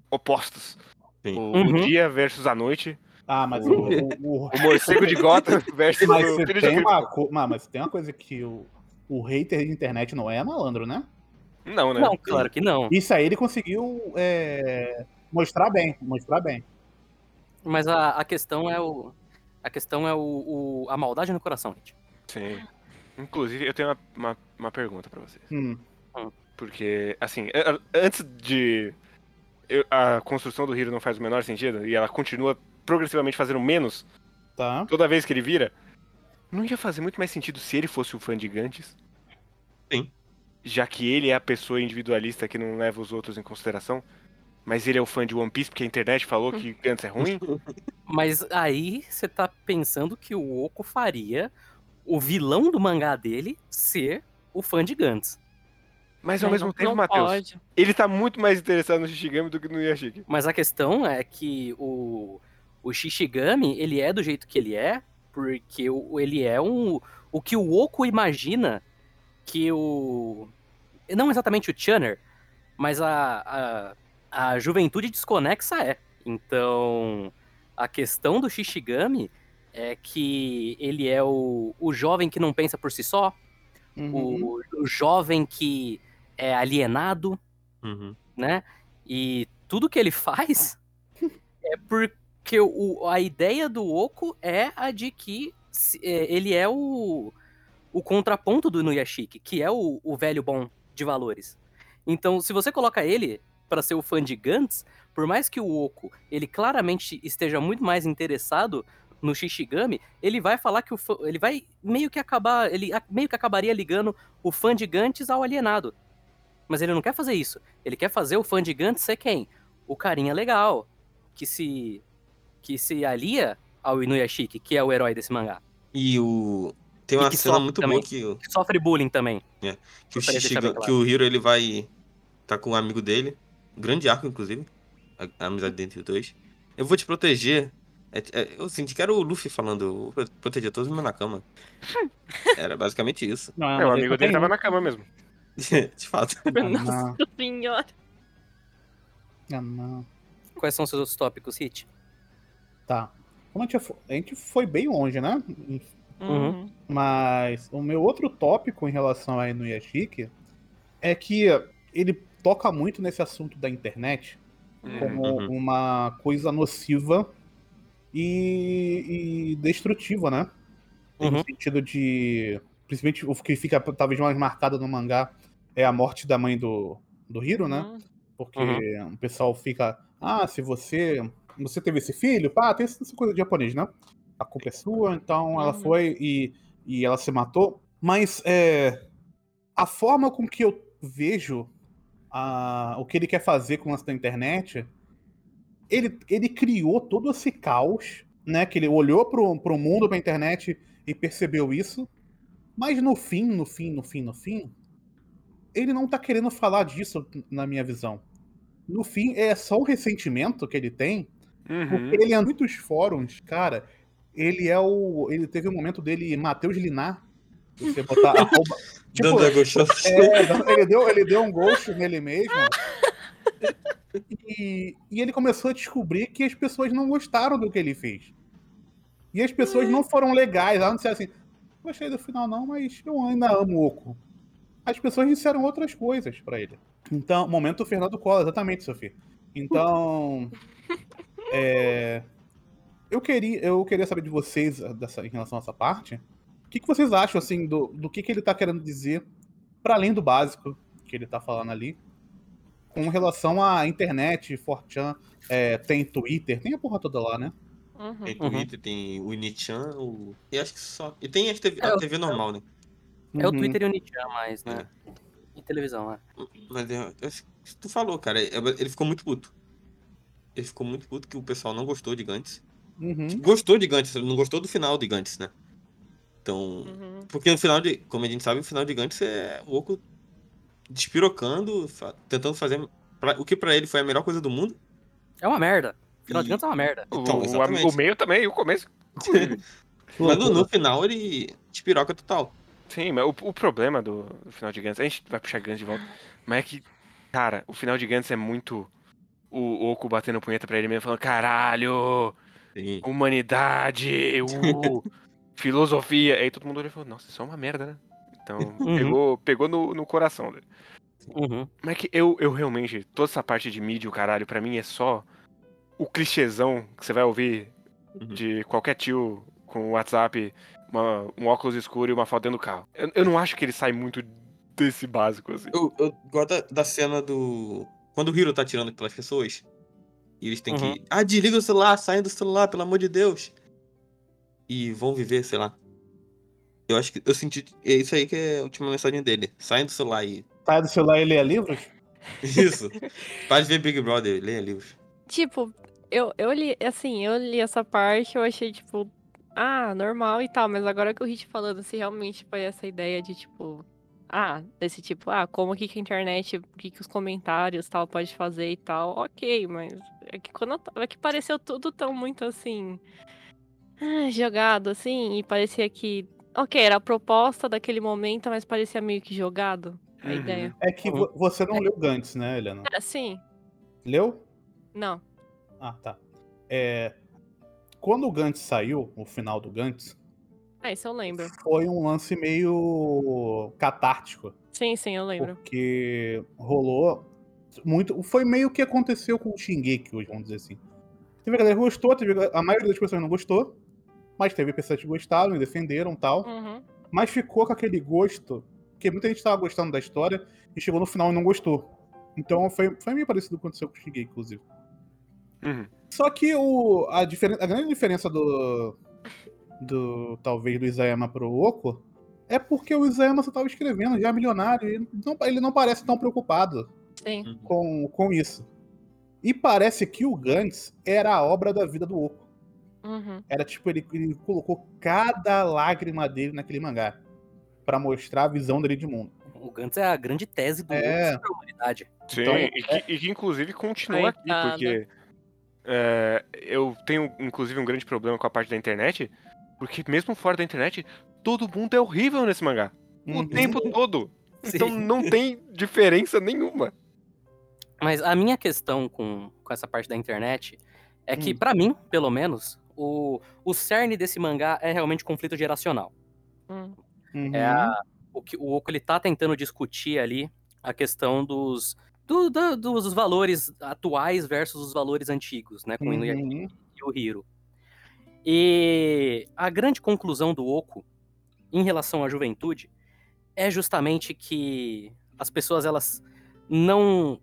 opostos. Sim. O, Uhum. o dia versus a noite. Ah, mas O- o, o- o- O morcego de Gotham versus Mas o você filho de tem Krypton. uma, co- mas, mas tem uma coisa que o, o hater de internet não é malandro, né? Não, né? Não, claro que não. Isso aí ele conseguiu é, mostrar bem, mostrar bem. Mas a, a questão é o. A questão é o, o- a maldade no coração, gente. Sim. Inclusive, eu tenho uma, uma, uma pergunta pra vocês. Hum, Porque, assim, a- a- antes de. eu- a construção do Hiro não faz o menor sentido e ela continua progressivamente fazendo menos tá. toda vez que ele vira. Não ia fazer muito mais sentido se ele fosse o fã de Gantz? Sim. Já que ele é a pessoa individualista que não leva os outros em consideração. Mas ele é o fã de One Piece porque a internet falou que Gantz é ruim? Mas aí você tá pensando que o Oco faria o vilão do mangá dele ser o fã de Gantz. Mas ao Não, mesmo não- tempo, Matheus, ele tá muito mais interessado no Shishigami do que no Yashiki. Mas a questão é que o, o Shishigami, ele é do jeito que ele é, porque o, ele é um. O que o Oco imagina que o. Não exatamente o Channer, mas a, a, a juventude desconexa é. Então, a questão do Shishigami é que ele é o, o jovem que não pensa por si só, Uhum. o, o jovem que é alienado, Uhum. né? E tudo que ele faz é porque o, a ideia do Oco é a de que se- é, ele é o, o contraponto do Inuyashiki, que é o, o velho bom de valores. Então, se você coloca ele para ser o fã de Gantz, por mais que o Oco ele claramente esteja muito mais interessado no Shishigami, ele vai falar que o fã, ele vai meio que acabar, ele meio que acabaria ligando o fã de Gantz ao alienado. Mas ele não quer fazer isso. Ele quer fazer o fã de Gantz ser quem? O carinha legal, que se que se alia ao Inuyashiki, que é o herói desse mangá. E o. Tem uma cena muito também. boa que, o- Que sofre bullying também. que, o, bem claro. que o Hiro ele vai. Tá com um amigo dele. Grande arco, inclusive. A, a amizade entre os dois. Eu vou te proteger. É, é, eu senti que era o Luffy falando, eu vou proteger todos os meus na cama. Era basicamente isso. Não, É, o amigo só dele tava na cama mesmo. de fato. Nossa senhora. Ah, não. Quais são os seus outros tópicos, Hit? Tá. Como a gente, fo- a gente foi bem longe, né? Uhum. Uhum. Mas o meu outro tópico em relação a Inuyashiki é que ele toca muito nesse assunto da internet como Uhum. uma coisa nociva e, e destrutiva, né? Uhum. No sentido de. Principalmente o que fica talvez mais marcado no mangá é a morte da mãe do, do Hiro, né? Uhum. Porque Uhum. o pessoal fica, ah, se você. Você teve esse filho, pá, tem essa coisa de japonês, né? A culpa é sua, então ela Uhum. foi e, e ela se matou. Mas é, a forma com que eu vejo a, o que ele quer fazer com essa internet, ele, ele criou todo esse caos, né? Que ele olhou pro, pro mundo, pra internet e percebeu isso. Mas no fim, no fim, no fim, no fim, ele não tá querendo falar disso, na minha visão. No fim, é só o ressentimento que ele tem, Uhum. porque ele é muitos fóruns, cara. Ele é o. Ele teve um momento dele, Matheus Linar. Você botar arroba. Tipo, é, ele, deu, ele deu um ghost nele mesmo. E, e ele começou a descobrir que as pessoas não gostaram do que ele fez. E as pessoas não foram legais. Elas não disseram assim, gostei do final não, mas eu ainda amo o Oco. As pessoas disseram outras coisas pra ele. Então, momento Fernando Collor, exatamente, Sofia. Então, é, eu, queria, eu queria saber de vocês dessa, em relação a essa parte. O que, que vocês acham, assim, do, do que, que ele tá querendo dizer, para além do básico que ele tá falando ali, com relação à internet, Fortran, é, tem Twitter, tem a porra toda lá, né? Uhum. Tem Uhum. Twitter, tem o Inichan, o... e acho que só. E tem a TV, É, a TV normal, né? É o Uhum. Twitter e o Nichan mais, né? E televisão, né? Mas é, é, tu falou, cara, é- ele ficou muito puto. Ele ficou muito puto que o pessoal não gostou de Gantz. Uhum. Gostou de Gantz, não gostou do final de Gantz, né? Então. Uhum. Porque no final de. Como a gente sabe, o final de Gantz é o Oco despirocando, fa- tentando fazer pra- o que pra ele foi a melhor coisa do mundo. É uma merda. Afinal de E- contas, é uma merda. O, Então, o- o meio também, o começo. Mas no, no final ele despiroca total. Sim, mas o, o problema do, final de Gantz, a gente vai puxar Gantz de volta, mas é que, cara, o final de Gantz é muito o Oco batendo punheta pra ele mesmo, falando, caralho, Sim. humanidade, uh, filosofia. Aí todo mundo olhou e falou, nossa, isso é uma merda, né? Então, Uhum. pegou, pegou no, no coração dele. Uhum. Mas é que eu, eu realmente, toda essa parte de mídia, o caralho, pra mim é só o clichêzão que você vai ouvir Uhum. de qualquer tio com o WhatsApp, uma- um óculos escuro e uma foto dentro do carro. Eu, eu não acho que ele sai muito desse básico, assim. Eu, eu gosto da, da cena do. Quando o Hiro tá atirando pelas pessoas. E eles têm Uhum. que. Ah, desliga o celular, saem do celular, pelo amor de Deus. E vão viver, sei lá. Eu acho que eu senti. É isso aí que é a última mensagem dele. Saem do celular e. Sai do celular e lê livros? Isso. Para de ver Big Brother, leia livros. Tipo, eu, eu li, assim, eu li essa parte, eu achei, tipo, ah, normal e tal, mas agora que o Hit falando, se realmente foi essa ideia de, tipo, ah, desse tipo, ah, como que, que a internet, o que, que os comentários tal pode fazer e tal, ok, mas é que quando é que pareceu tudo tão muito assim, jogado, assim, e parecia que, ok, era a proposta daquele momento, mas parecia meio que jogado a Uhum. ideia. É que vo- você não leu Gantz, né, Helena? Era assim? Leu? Não. Ah, tá. É, quando o Gantz saiu, o final do Gantz, Ah, isso eu lembro. foi um lance meio catártico. Sim, sim, eu lembro. Porque rolou muito. Foi meio que aconteceu com o Shingeki hoje, vamos dizer assim. Teve a galera que gostou, teve, a maioria das pessoas não gostou. Mas teve pessoas que gostaram e defenderam tal. Uhum. Mas ficou com aquele gosto. Porque muita gente tava gostando da história e chegou no final e não gostou. Então foi, foi meio parecido com o que aconteceu com o Shingeki, inclusive. Uhum. Só que o, a, diferen- a grande diferença do. do talvez do Isayama pro Oko é porque o Isayama só tava escrevendo, já milionário, e não, ele não parece tão preocupado Sim. com, com isso. E parece que o Gantz era a obra da vida do Oko. Uhum. Era tipo, ele, ele colocou cada lágrima dele naquele mangá. Pra mostrar a visão dele de mundo. O Gantz é a grande tese do É. sobre a humanidade. Sim, Então, e, que, e que inclusive continua aqui, porque é, eu tenho inclusive um grande problema com a parte da internet, porque mesmo fora da internet, todo mundo é horrível nesse mangá. O Uhum. tempo todo. Então Sim. não tem diferença nenhuma. Mas a minha questão com, com essa parte da internet é que, Hum. pra mim, pelo menos, o, o cerne desse mangá é realmente conflito geracional. Hum. Uhum. É a- o que o Oco ele tá tentando discutir ali a questão dos, do- do- dos valores atuais versus os valores antigos, né? Com Inuyasha Uhum. e o Hiro. E a grande conclusão do Oco em relação à juventude é justamente que as pessoas elas não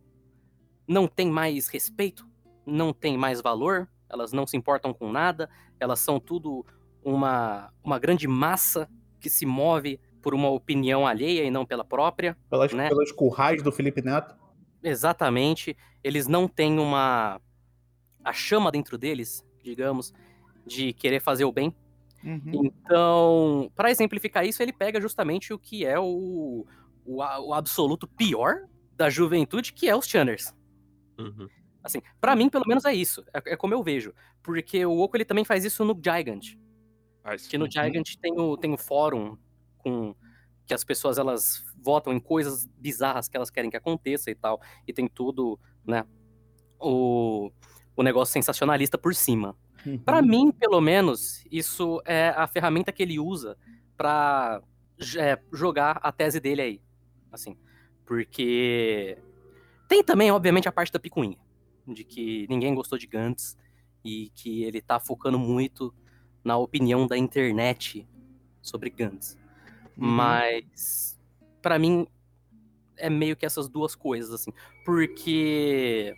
não têm mais respeito, não têm mais valor, elas não se importam com nada, elas são tudo uma, uma grande massa que se move por uma opinião alheia e não pela própria. Pelas, né? pelas currais do Felipe Neto. Exatamente. Eles não têm uma. a chama dentro deles, digamos, de querer fazer o bem. Uhum. Então, para exemplificar isso, ele pega justamente o que é o, o, o absoluto pior da juventude, que é os Channers. Uhum. Assim, para mim, pelo menos é isso. É, é como eu vejo. Porque o Oco ele também faz isso no Gigant. Faz. Que no Uhum. Gigant tem o, tem o fórum com que as pessoas elas votam em coisas bizarras que elas querem que aconteça e tal. E tem tudo, né? O, o negócio sensacionalista por cima. Uhum. Pra mim, pelo menos, isso é a ferramenta que ele usa pra é, jogar a tese dele aí. Assim. Porque tem também, obviamente, a parte da picuinha. De que ninguém gostou de Gantz e que ele tá focando muito na opinião da internet sobre Gantz. Uhum. Mas, pra mim, é meio que essas duas coisas, assim. Porque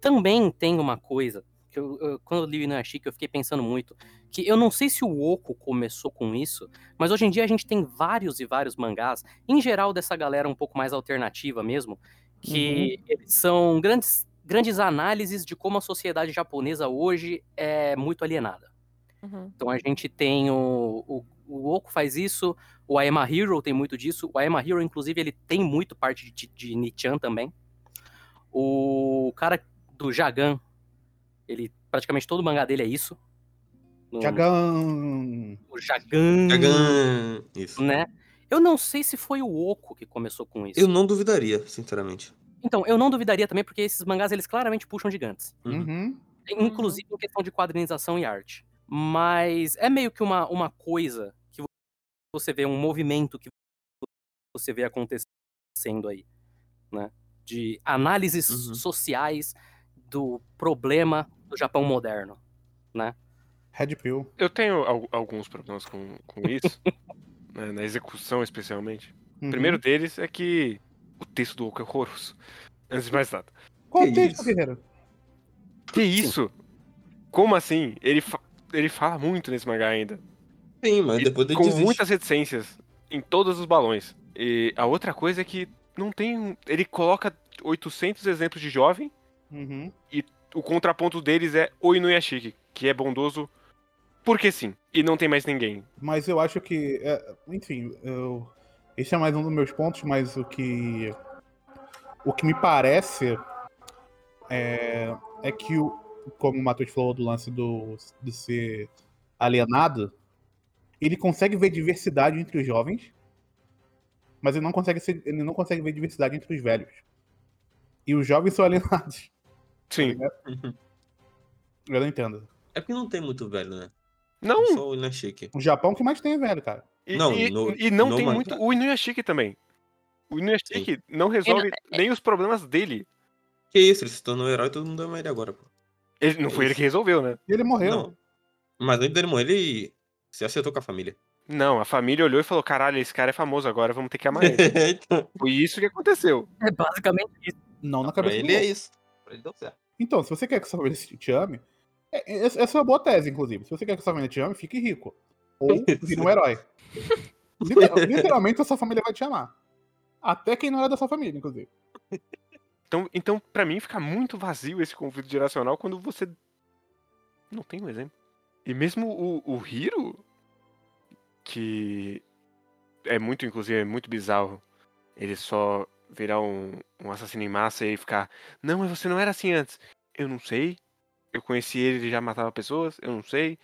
também tem uma coisa que eu, eu- quando eu li o Inuyashiki, eu fiquei pensando muito, que eu não sei se o Oco começou com isso, mas hoje em dia a gente tem vários e vários mangás, em geral dessa galera um pouco mais alternativa mesmo, que eles são grandes, grandes análises de como a sociedade japonesa hoje é muito alienada. Uhum. Então a gente tem o, o, o Oco faz isso, o I Am a Hero tem muito disso, o I Am a Hero, inclusive, ele tem muito parte de, de Nichan também. O cara do Jagan, ele praticamente todo o mangá dele é isso. No- Jagan. O Jagan, Cagan. Isso. né? Eu não sei se foi o Oco que começou com isso. Eu não duvidaria, sinceramente. Então, eu não duvidaria também, porque esses mangás, eles claramente puxam gigantes. Uhum. Uhum. Inclusive em questão de quadrinização e arte. Mas é meio que uma, uma coisa que você vê, um movimento que você vê acontecendo aí, né? De análises Uhum. sociais do problema do Japão moderno, né? Red Pill. Eu tenho al- alguns problemas com, com isso, né, na execução especialmente. O Uhum. primeiro deles é que o texto do Oco é horroroso. Antes de mais nada. Qual Que o texto, isso? Guerreiro? Que isso? Como assim? Ele, fa- ele fala muito nesse mangá ainda. Sim, mas E depois ele com desiste. muitas reticências em todos os balões. E a outra coisa é que não tem. Ele coloca 800 exemplos de jovem. Uhum. O contraponto deles é o Inuyashiki, que é bondoso porque sim. E não tem mais ninguém. Mas eu acho que. é, enfim, eu, esse é mais um dos meus pontos, mas o que. O que me parece é, é que, o, como o Matheus falou do lance do, de ser alienado, ele consegue ver diversidade entre os jovens, mas ele não consegue, ser- ele não consegue ver diversidade entre os velhos. E os jovens são alienados. Sim. Uhum. Eu não entendo. É porque não tem muito velho, né? Não, Só o Inashiki. O Japão que mais tem é velho, cara. E, Não, e- no- e não tem mangá. muito. O Inuyashiki também. O Inuyashiki não resolve nem os problemas dele. Que isso, ele se tornou herói e todo mundo ama ele agora, pô. Ele, não foi ele que resolveu, né? E ele morreu. Não. Mas antes dele morrer, ele se acertou com a família. Não, a família olhou e falou: caralho, esse cara é famoso agora, vamos ter que amar ele. então, Foi isso que aconteceu. É basicamente isso. Não na cabeça ele do é isso. Pra ele deu certo. Então, se você quer que sua família te ame, é- é- essa essa é uma boa tese, inclusive. Se você quer que sua família te ame, fique rico. Ou vire um herói. Literal- Literalmente, a sua família vai te amar. Até quem não é da sua família, inclusive. Então, então para mim, fica muito vazio esse conflito geracional quando você não tem um exemplo. E mesmo o, o Hiro, que é muito, inclusive, é muito bizarro, ele só virar um, um assassino em massa e ficar, não, mas você não era assim antes. Eu não sei. Eu conheci ele, ele já matava pessoas, eu não sei.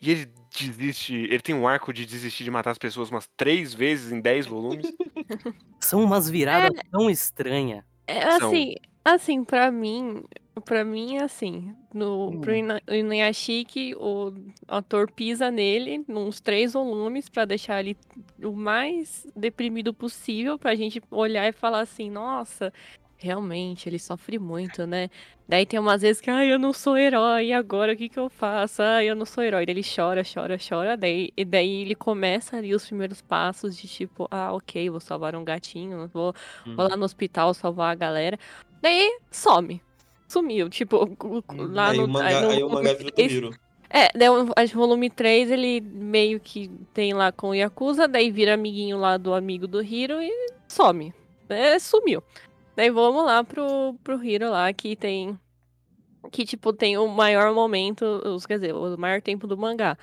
E ele desiste, ele tem um arco de desistir de matar as pessoas umas três vezes em dez volumes. São umas viradas tão estranhas. É, São. assim, assim, pra mim, pra mim é assim, no Hum. pro Inuyashiki, o autor pisa nele nos três volumes pra deixar ele o mais deprimido possível pra gente olhar e falar assim, nossa, realmente, ele sofre muito, né? Daí tem umas vezes que, ai, eu não sou herói, agora o que que eu faço? Ai, eu não sou herói. Daí ele chora, chora, chora, daí, e daí ele começa ali os primeiros passos de tipo, ah, ok, vou salvar um gatinho, vou Vou lá no hospital salvar a galera. Daí some. sumiu. Tipo, o- lá aí, no. o mangá, aí no aí o mangá Hiro. É, daí o volume 3 ele meio que tem lá com o Yakuza, daí vira amiguinho lá do amigo do Hiro e some. É, sumiu. Daí vamos lá pro, pro Hiro lá, que tem. Que, tipo, tem o maior momento, os, quer dizer, o maior tempo do mangá.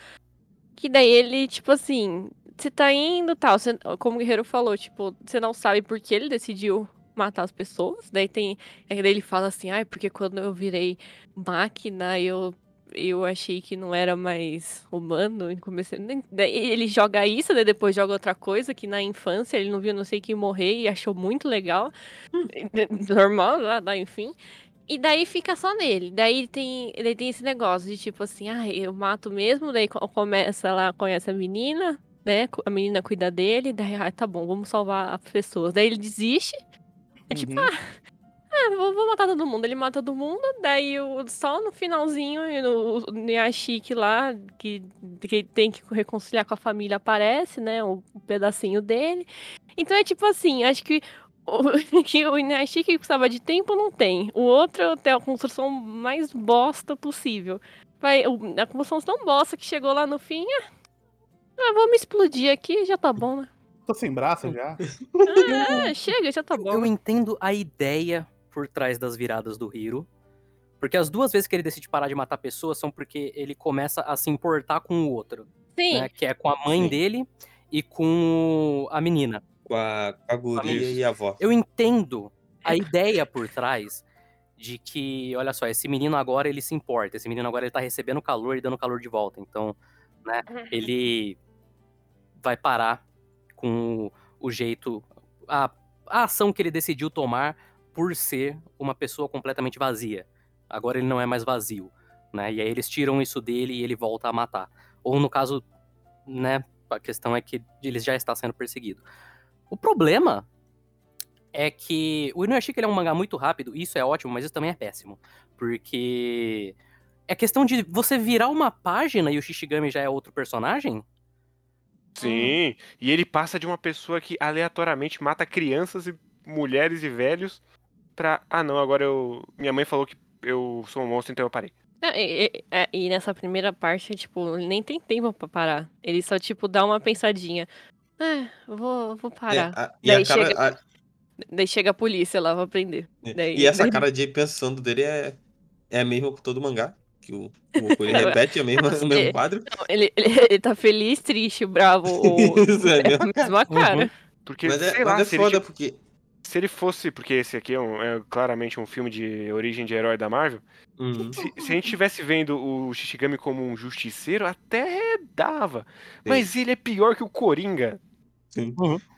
Que daí ele, tipo assim, você tá indo tal, você- como o Guerreiro falou, tipo, você não sabe por que ele decidiu matar as pessoas. Daí tem. é, daí ele fala assim, ai, porque quando eu virei máquina, eu eu achei que não era mais humano comecei. Ele joga isso, daí depois joga outra coisa que na infância ele não viu não sei quem morrer e achou muito legal. Normal, lá, lá, enfim. E daí fica só nele. Daí tem, daí tem esse negócio de tipo assim, ah, eu mato mesmo, daí co- começa lá, conhece a menina, né? A menina cuida dele, daí, ah, tá bom, vamos salvar as pessoas. Daí ele desiste. É tipo, Uhum. ah, vou, vou matar todo mundo. Ele mata todo mundo, daí o, só no finalzinho, o, o Nyashiki lá, que, que tem que reconciliar com a família, aparece, né? O, o pedacinho dele. Então é tipo assim, acho que o, que o que precisava de tempo não tem. O outro tem a construção mais bosta possível. Vai, a construção tão bosta que chegou lá no fim, ah, ah, vamos explodir aqui, já tá bom, né? Tô sem braço já. Ah, chega, já tá bom. Eu né? entendo a ideia por trás das viradas do Hiro. Porque as duas vezes que ele decide parar de matar pessoas são porque ele começa a se importar com o outro. Sim, né? Que é com a mãe Sim. dele e com a menina. Com a, com a guria e a avó. Eu entendo a ideia por trás de que, olha só, esse menino agora ele se importa. Esse menino agora ele tá recebendo calor e dando calor de volta. Então, né, ele vai parar com o jeito. A, a ação que ele decidiu tomar por ser uma pessoa completamente vazia. Agora ele não é mais vazio. Né? E aí eles tiram isso dele e ele volta a matar. Ou no caso, né? A questão é que ele já está sendo perseguido. O problema é que o Inuyashiki ele é um mangá muito rápido, e isso é ótimo, mas isso também é péssimo. Porque é questão de você virar uma página e o Shishigami já é outro personagem? Sim. E ele passa de uma pessoa que aleatoriamente mata crianças e mulheres e velhos pra. Ah, não, agora eu. Minha mãe falou que eu sou um monstro, então eu parei. Não, e, e- é, e nessa primeira parte, tipo, ele nem tem tempo pra parar. Ele só, tipo, dá uma pensadinha. É, vou, vou É, parar. a- e, Daí a cara, chega- a- Daí chega a polícia lá pra prender. Daí- e essa daí- cara de pensando dele é, é a mesma com todo mangá. Que o, o Goku ele repete a mesma, o mesmo É. quadro. Não, ele, ele, ele tá feliz, triste, bravo. Ou... Isso, é É a mesma cara. Porque, Mas é, lá, mas é se, ele, foda tipo, porque. Se ele fosse. Porque esse aqui é, um- é claramente um filme de origem de herói da Marvel. Uhum. Se, se a gente estivesse vendo o Shishigami como um justiceiro, até dava. Mas ele é pior que o Coringa.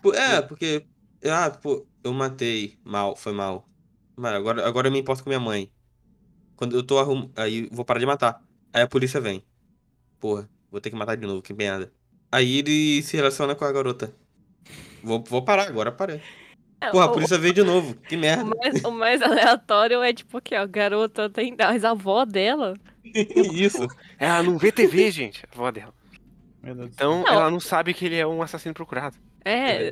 Pô, É, porque. Ah, pô, eu matei mal, foi mal. Mas agora, agora eu me importo com minha mãe. Quando eu tô arrum... Aí vou parar de matar. Aí a polícia vem. Porra, vou ter que matar de novo, que merda. Aí ele se relaciona com a garota. Vou, vou parar, agora parei. É, Porra, a o- polícia veio de novo, que o, merda. mais, o mais aleatório é, tipo, que a garota tem. Mas a avó dela. Isso. Ela não vê TV, gente. A avó dela. Então Não. ela não sabe que ele é um assassino procurado. É.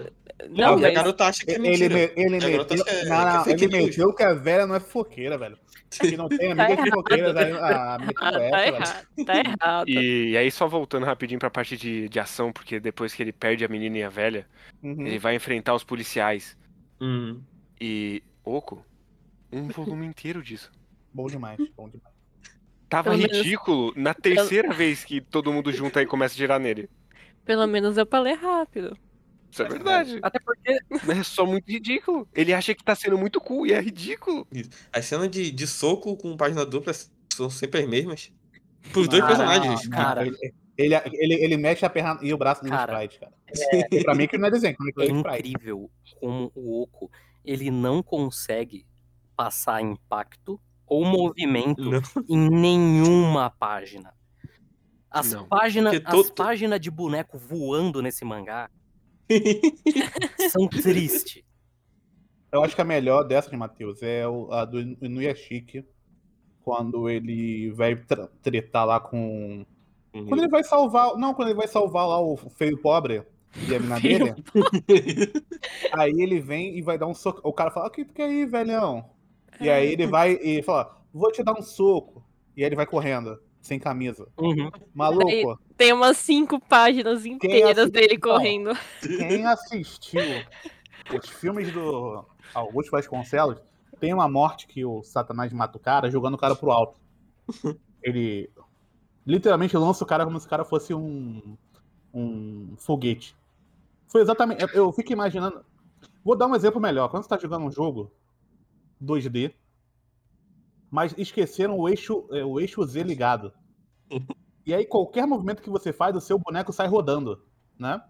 Não, Não, e a mas. garota acha que é Ele, mentira. me- ele A garota meteu, que é- não, não, que é ele meteu que a velha não é fofoqueira, velho. Que não tem amiga de fofoqueira. daí- Ah, tá errado. Tá errado. E, e aí, só voltando rapidinho pra parte de, de ação, porque depois que ele perde a menina e a velha, Uhum. ele vai enfrentar os policiais. Uhum. E. Oco, um volume inteiro disso. Bom demais, bom demais. Tava Pelo menos- ridículo na terceira vez que todo mundo junta e começa a girar nele. Pelo menos eu pra ler rápido. Isso é verdade. Até porque Mas é só muito ridículo. Ele acha que tá sendo muito cool e é ridículo. As cenas de, de soco com página dupla são sempre as mesmas. Pros dois personagens. não, cara. Ele, ele, ele, mexe a perna e o braço no Cara, sprite, cara. E pra mim que não é desenho, é é incrível como o Oco ele não consegue passar impacto ou movimento Não. em nenhuma página. As páginas, todo- páginas de boneco voando nesse mangá são tristes. Eu acho que a melhor dessa de Matheus é o- a do Inuyashiki. Quando ele vai tretar lá com. Quando ele vai salvar. Não, quando ele vai salvar lá o feio pobre e a mina dele. Aí ele vem e vai dar um soco. O cara fala, o que tu quer aí, velhão? E aí ele vai e fala, vou te dar um soco. E aí ele vai correndo, sem camisa. Uhum. Maluco, Tem umas cinco páginas inteiras dele correndo. quem assistiu os filmes do Augusto Vasconcelos, tem uma morte que o Satanás mata o cara jogando o cara pro alto. Ele literalmente lança o cara como se o cara fosse um, um foguete. Foi exatamente. eu- fico imaginando. Vou dar um exemplo melhor. Quando você tá jogando um jogo 2D, mas esqueceram o eixo, é, o eixo Z ligado. E aí, qualquer movimento que você faz, o seu boneco sai rodando, né?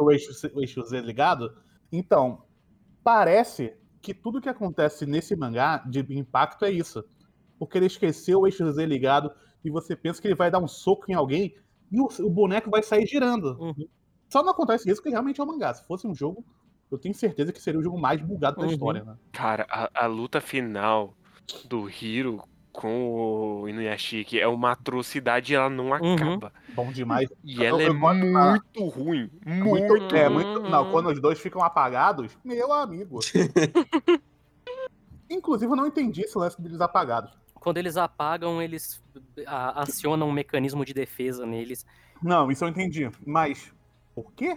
o eixo, o eixo Z ligado. Então, parece que tudo que acontece nesse mangá de impacto é isso. Porque ele esqueceu o eixo Z ligado e você pensa que ele vai dar um soco em alguém e o, o boneco vai sair girando. Uhum. Só não acontece isso porque realmente é um mangá. Se fosse um jogo, eu tenho certeza que seria o jogo mais bugado da Uhum. história, né? Cara, a, a luta final do Hiro com o Inuyashiki é uma atrocidade e ela não acaba. Bom demais. E ela Eu- é eu gosto da- muito ruim. Muito. Muito, é, muito. Não, Uhum. quando os dois ficam apagados, meu amigo. Inclusive, eu não entendi esse lance deles apagados. Quando eles apagam, eles a- acionam um mecanismo de defesa neles. Não, isso eu entendi. Mas, por quê?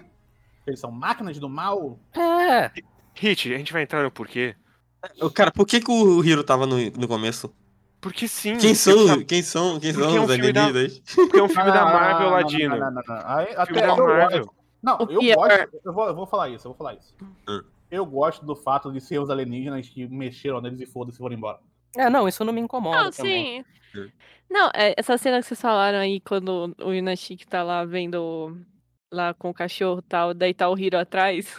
Eles são máquinas do mal? É, Hit, a gente vai entrar no porquê. Cara, por que, que o Hiro tava no, no começo? Porque sim. Quem são, sabe- quem são, quem Porque são é um os da- alienígenas? Porque é um filme da Ah, Marvel não, Ladino. Não, não, não, não. Aí, Filme até da eu Marvel. Não, eu pior- gosto. Eu vou, eu vou falar isso, eu vou falar isso. Hum. Eu gosto do fato de ser os alienígenas que mexeram neles e foda-se e foram embora. É, não, isso não me incomoda Não, também. sim. Hum. Não, é, essa cena que vocês falaram aí, quando o Inashiki tá lá vendo lá com o cachorro e tal, daí tá o Hiro atrás.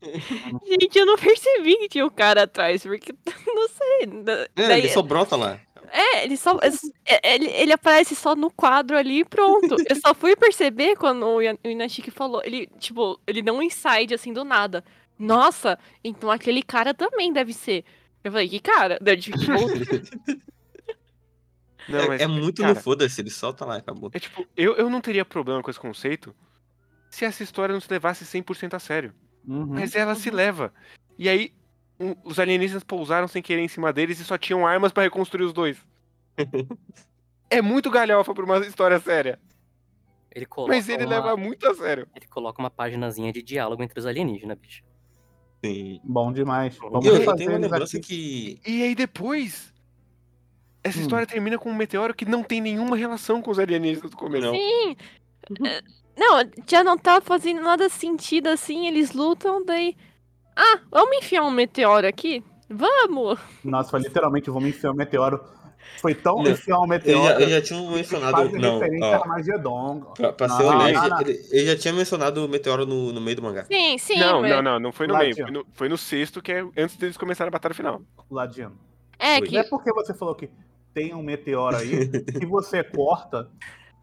Gente, eu não percebi que tinha um cara atrás, porque não sei. É, daí- ele só brota lá. É, ele só. é, Ele, ele aparece só no quadro ali e pronto. Eu só fui perceber quando o o Inashiki falou. Ele, tipo, ele deu um inside assim do nada. Nossa, então aquele cara também deve ser. Eu falei, que cara? Daí eu tive que voltar. Não, é, mas, é muito cara, no foda-se, ele solta lá e acabou. É tipo, eu, eu não teria problema com esse conceito se essa história não se levasse 100% a sério. Uhum. Mas ela se leva. E aí, um- os alienígenas pousaram sem querer em cima deles e só tinham armas pra reconstruir os dois. é muito galhofa pra uma história séria. Ele coloca, Mas ele uma, leva muito a sério. ele coloca uma paginazinha de diálogo entre os alienígenas, bicho. Sim. Bom demais. Vamos E eu, eu refazer tenho uma lembrança aqui. que. E aí depois. Essa Hum. história termina com um meteoro que não tem nenhuma relação com os alienígenas do começo. Não. Sim. É, Não, já não tá fazendo nada sentido assim. Eles lutam, daí. Ah, vamos enfiar um meteoro aqui? Vamos! Nossa, foi literalmente, vamos enfiar um meteoro. Foi tão Não, um Eu meteoro. já, eu já tinha mencionado. Não, referência ó, a Armagedon. pra, pra ser Não, honesto, não, ele, ele já tinha mencionado o meteoro no, no meio do mangá. Sim, sim. não, mas- não, não, não foi no meio. Foi no, foi no sexto, que é antes deles começarem a batalha final. Ladino. É Foi. que. Não é porque você falou que tem um meteoro aí que você corta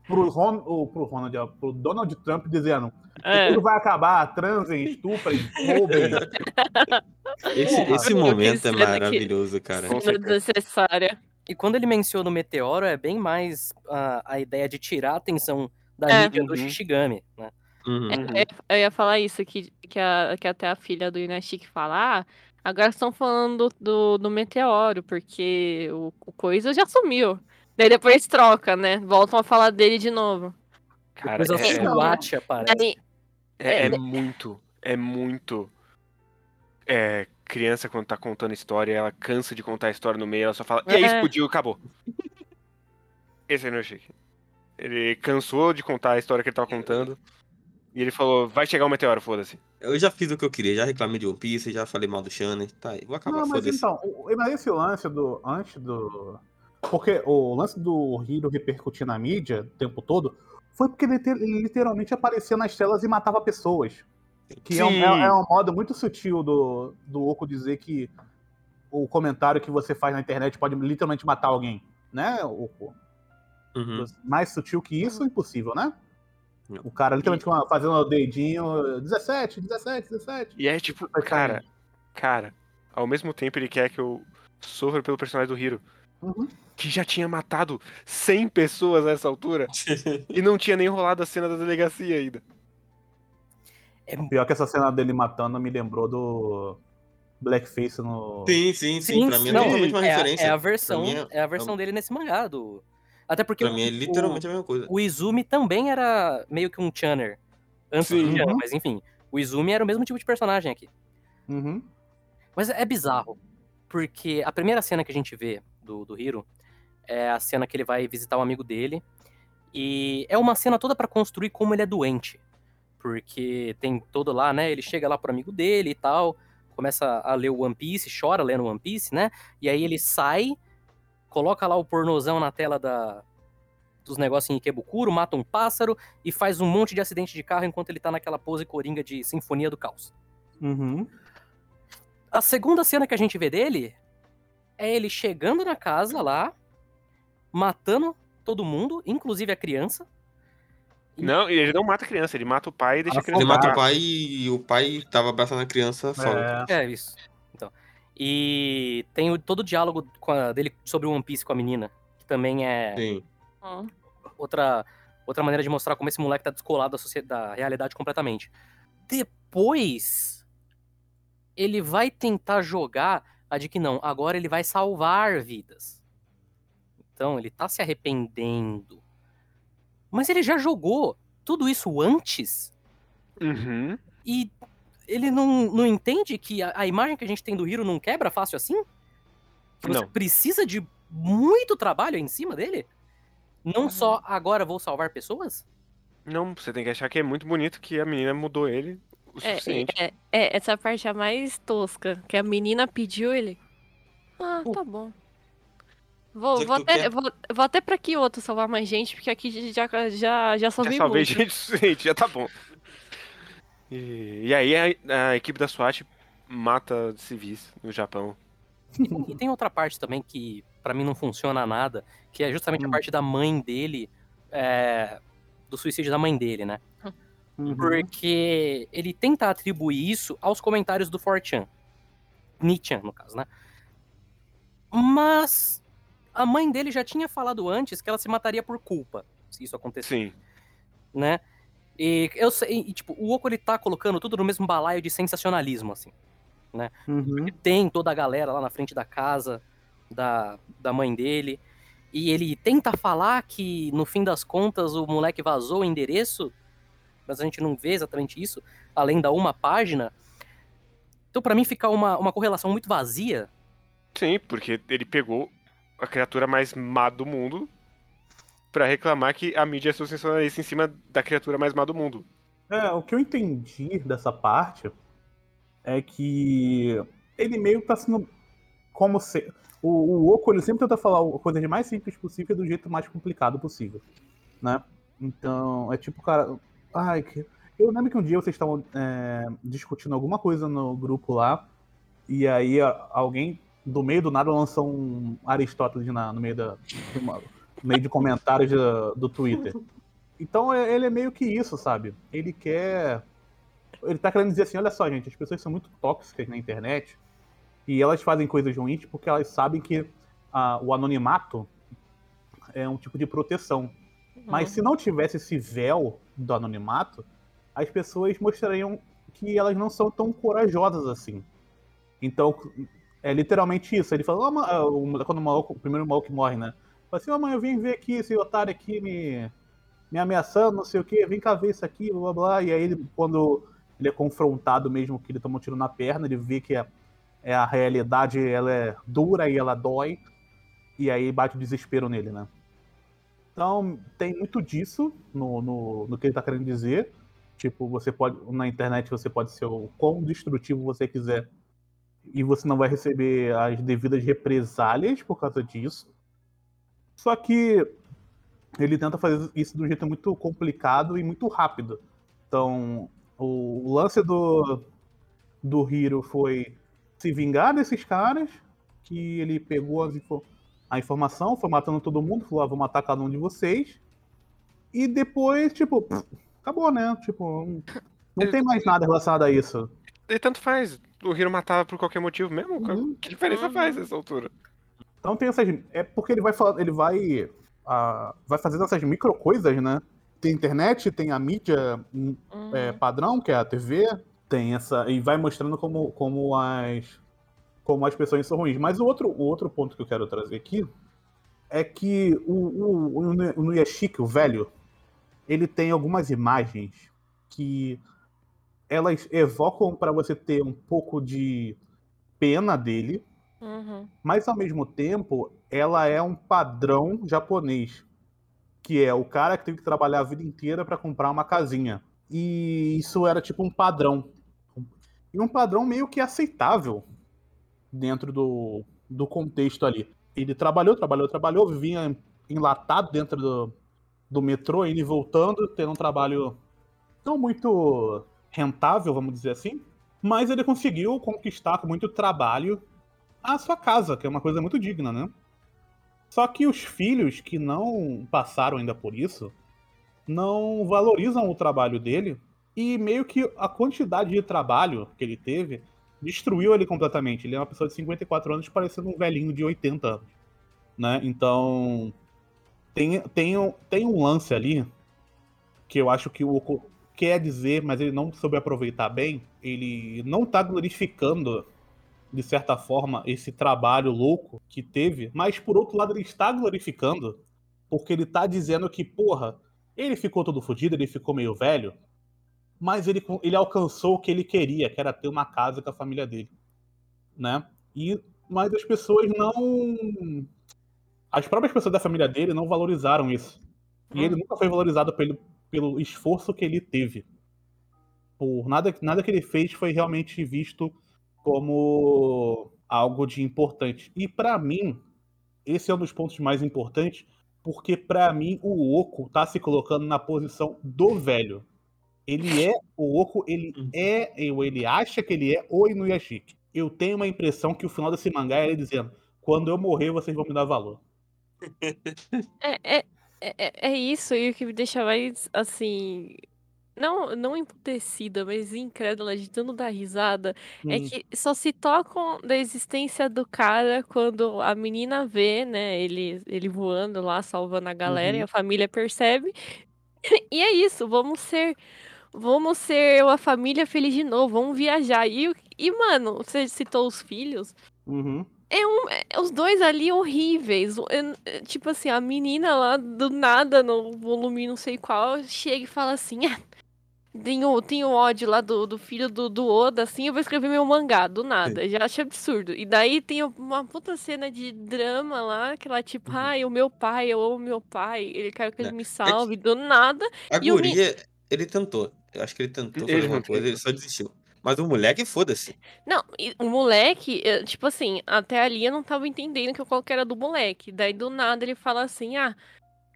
pro, Ron, ou pro, Ronald, ó, pro Donald Trump dizendo É. tudo vai acabar, transem, estuprem, roubem. Esse, esse momento é maravilhoso, cara. Desnecessária. E quando ele menciona o meteoro, é bem mais a, a ideia de tirar a atenção da É. mídia do Uhum. Shishigami, né? Uhum. Uhum. Eu, ia falar isso, que, que, a, que até a filha do Inashiki fala, ah, agora estão falando do, do meteoro, porque o, o coisa já sumiu. Daí depois troca, né? Voltam a falar dele de novo. Cara, Depois é, é, Suate aparece. Aí, é- é é- muito, é muito. É, criança quando tá contando história, ela cansa de contar a história no meio, ela só fala, e aí É. explodiu, acabou. Esse aí não é chique. Ele cansou de contar a história que ele tava contando. E ele falou, vai chegar o meteoro, foda-se. Eu já fiz o que eu queria, já reclamei de One Piece, já falei mal do Shannon. Tá, vou acabar, Não, mas então, o- mas esse lance do. Antes do. Porque o lance do Hiro repercutir na mídia o tempo todo foi porque ele literalmente aparecia nas telas e matava pessoas. Que é um, é, é um modo muito sutil do, do Oco dizer que o comentário que você faz na internet pode literalmente matar alguém. Né, Oco? Uhum. Mais sutil que isso, impossível, né? Não. O cara literalmente a- fazendo o dedinho 17, 17, 17. E é tipo, cara, cara, ao mesmo tempo ele quer que eu sofra pelo personagem do Hiro, Uhum. que já tinha matado 100 pessoas nessa altura e não tinha nem rolado a cena da delegacia ainda. É, Pior que essa cena dele matando me lembrou do. blackface no. Sim, sim, sim. Sim, pra mim é não, totalmente uma é, a- referência. é a versão, mim é, a versão dele nesse mangá do. Até porque Pra o- mim é o- literalmente a mesma coisa. o Izumi também era meio que um Channer. Antes do Sim. Channer, Uhum. mas enfim. O Izumi era o mesmo tipo de personagem aqui. Uhum. Mas é bizarro. Porque a primeira cena que a gente vê do, do Hiro é a cena que ele vai visitar um amigo dele. E é uma cena toda pra construir como ele é doente. Porque tem todo lá, né? Ele chega lá pro amigo dele e tal. Começa a ler o One Piece, chora lendo One Piece, né? E aí ele sai, coloca lá o pornozão na tela da, dos negócios em Ikebukuro, mata um pássaro e faz um monte de acidente de carro enquanto ele tá naquela pose coringa de Sinfonia do Caos. Uhum. A segunda cena que a gente vê dele é ele chegando na casa lá, matando todo mundo, inclusive a criança. Não, e ele não mata a criança, ele mata o pai e deixa a Ah, criança Ele mata o pai e o pai tava abraçando a criança só. É. É isso. Então. E tem o- todo o diálogo com a- dele sobre o One Piece com a menina, que também é Sim. Hum. outra, outra maneira de mostrar como esse moleque tá descolado da, socie- da realidade completamente. Depois, ele vai tentar jogar a de que não, agora ele vai salvar vidas. Então, ele tá se arrependendo. Mas ele já jogou tudo isso antes Uhum. e ele não, não entende que a, a imagem que a gente tem do Hiro não quebra fácil assim? Que você Não. precisa de muito trabalho em cima dele? Não só agora vou salvar pessoas? Não, você tem que achar que é muito bonito que a menina mudou ele o É, suficiente. é, é, essa parte é a mais tosca, que a menina pediu ele. Ah, Uh. tá bom. Vou, vou, até, vou, vou até pra que outro salvar mais gente, porque aqui já, já, já Já salvei salvei muito. gente suficiente, já tá bom. E, e aí a, a equipe da SWAT mata civis no Japão. E tem outra parte também que pra mim não funciona nada, que é justamente a Hum. parte da mãe dele, é, do suicídio da mãe dele, né? Uhum. Porque ele tenta atribuir isso aos comentários do 4chan. Nichan, no caso, né? Mas a mãe dele já tinha falado antes que ela se mataria por culpa, se isso acontecesse, Sim. né? E eu sei, e, tipo, o Oco ele tá colocando tudo no mesmo balaio de sensacionalismo, assim. Uhum. Ele tem toda a galera lá na frente da casa da, da mãe dele. E ele tenta falar que, no fim das contas, o moleque vazou o endereço, mas a gente não vê exatamente isso, além da uma página. Então, pra mim, fica uma, uma correlação muito vazia. Sim, porque ele pegou a criatura mais má do mundo pra reclamar que a mídia é sensacionalista em cima da criatura mais má do mundo. É, o que eu entendi dessa parte é que ele meio que tá sendo como se. O, o Oco ele sempre tenta falar a coisa de mais simples possível do jeito mais complicado possível, né? Então, é tipo, cara. Ai, que. Eu lembro que um dia vocês estavam é, discutindo alguma coisa no grupo lá, e aí alguém do meio do nada lançou um Aristóteles na- no meio da. no meio de comentários da- do Twitter. Então é- ele é meio que isso, sabe? Ele quer. Ele tá querendo dizer assim: olha só, gente, as pessoas são muito tóxicas na internet e elas fazem coisas ruins porque elas sabem que ah, o anonimato é um tipo de proteção. Mas se não tivesse esse véu do anonimato, as pessoas mostrariam que elas não são tão corajosas assim. Então, é literalmente isso. Ele fala, "Ó, ma- ah, quando o, maluco, o primeiro maluco morre, né? Fala assim, ó, mãe, eu vim ver aqui esse otário aqui me, me ameaçando, não sei o quê, vem cá ver isso aqui, blá blá blá. E aí, ele, quando ele é confrontado mesmo que ele toma um tiro na perna, ele vê que a, é a realidade ela é dura e ela dói. E aí bate o desespero nele, né? Então, tem muito disso no, no, no que ele tá querendo dizer. Tipo, você pode. Na internet você pode ser o quão destrutivo você quiser. E você não vai receber as devidas represálias por causa disso. Só que ele tenta fazer isso de um jeito muito complicado e muito rápido. Então, o, lance do, do Hiro foi se vingar desses caras, que ele pegou as a informação, foi matando todo mundo, falou, ah, vou matar cada um de vocês. E depois, tipo, pff, acabou, né? Tipo, não, não tem mais nada relacionado a isso. E tanto faz. O Hiro matava por qualquer motivo mesmo? Uhum. Que diferença Uhum. faz nessa altura? Então tem essas. É porque ele vai falar, ele vai. ah, vai fazendo essas micro coisas, né? Tem internet, tem a mídia hum, Uhum. é, padrão, que é a TV, tem essa. E vai mostrando como, como as, como as pessoas são ruins. Mas o outro, o outro ponto que eu quero trazer aqui é que o, o, o, o Nuyashiki, o velho, ele tem algumas imagens que elas evocam para você ter um pouco de pena dele, Uhum. mas ao mesmo tempo ela é um padrão japonês, que é o cara que teve que trabalhar a vida inteira para comprar uma casinha. E isso era tipo um padrão. E um padrão meio que aceitável dentro do, do contexto ali. Ele trabalhou, trabalhou, trabalhou, vivia enlatado dentro do, do metrô, indo e voltando, tendo um trabalho não muito rentável, vamos dizer assim. Mas ele conseguiu conquistar com muito trabalho a sua casa, que é uma coisa muito digna, né? Só que os filhos que não passaram ainda por isso não valorizam o trabalho dele e meio que a quantidade de trabalho que ele teve destruiu ele completamente. Ele é uma pessoa de 54 anos parecendo um velhinho de 80 anos, né? Então tem, tem, tem um lance ali que eu acho que o quer dizer, mas ele não soube aproveitar bem. Ele não tá glorificando de certa forma, esse trabalho louco que teve, mas por outro lado ele está glorificando, porque ele tá dizendo que, porra, ele ficou todo fodido, ele ficou meio velho, mas ele, ele alcançou o que ele queria, que era ter uma casa com a família dele, né? E, mas as pessoas não... As próprias pessoas da família dele não valorizaram isso. E ele nunca foi valorizado pelo, pelo esforço que ele teve. Por nada, nada que ele fez foi realmente visto como algo de importante. E pra mim, esse é um dos pontos mais importantes, porque pra mim o Oco tá se colocando na posição do velho. Ele é o Oco, ele é, ou ele acha que ele é o Inuyashiki. Eu tenho uma impressão que o final desse mangá é ele dizendo: quando eu morrer, vocês vão me dar valor. É, é, é, é isso, e o que me deixa mais, assim, não, não emputecida, mas incrédula de tanto dar risada, é Hum, que só se tocam da existência do cara quando a menina vê, né, ele, ele voando lá, salvando a galera, e Uhum. a família percebe. E é isso, vamos ser, vamos ser uma família feliz de novo, vamos viajar. E, e mano, você citou os filhos, uhum. É um, é- os dois ali horríveis. É, tipo assim, a menina lá do nada, no volume não sei qual, chega e fala assim: "Ah, tenho, tenho ódio lá do, do filho do, do Oda, assim, eu vou escrever meu mangá, do nada. Já acho absurdo. E daí tem uma puta cena de drama lá, que ela, tipo, Uhum. ai, o meu pai, eu amo meu pai, ele quer que ele É, me é que- salve, do nada. A E me- guria, ele tentou. Eu acho que ele tentou fazer Ele alguma não coisa, ele só desistiu. Mas o moleque, foda-se. Não, o moleque, eh, tipo assim, até ali eu não tava entendendo que qual que era do moleque. Daí do nada ele fala assim: ah,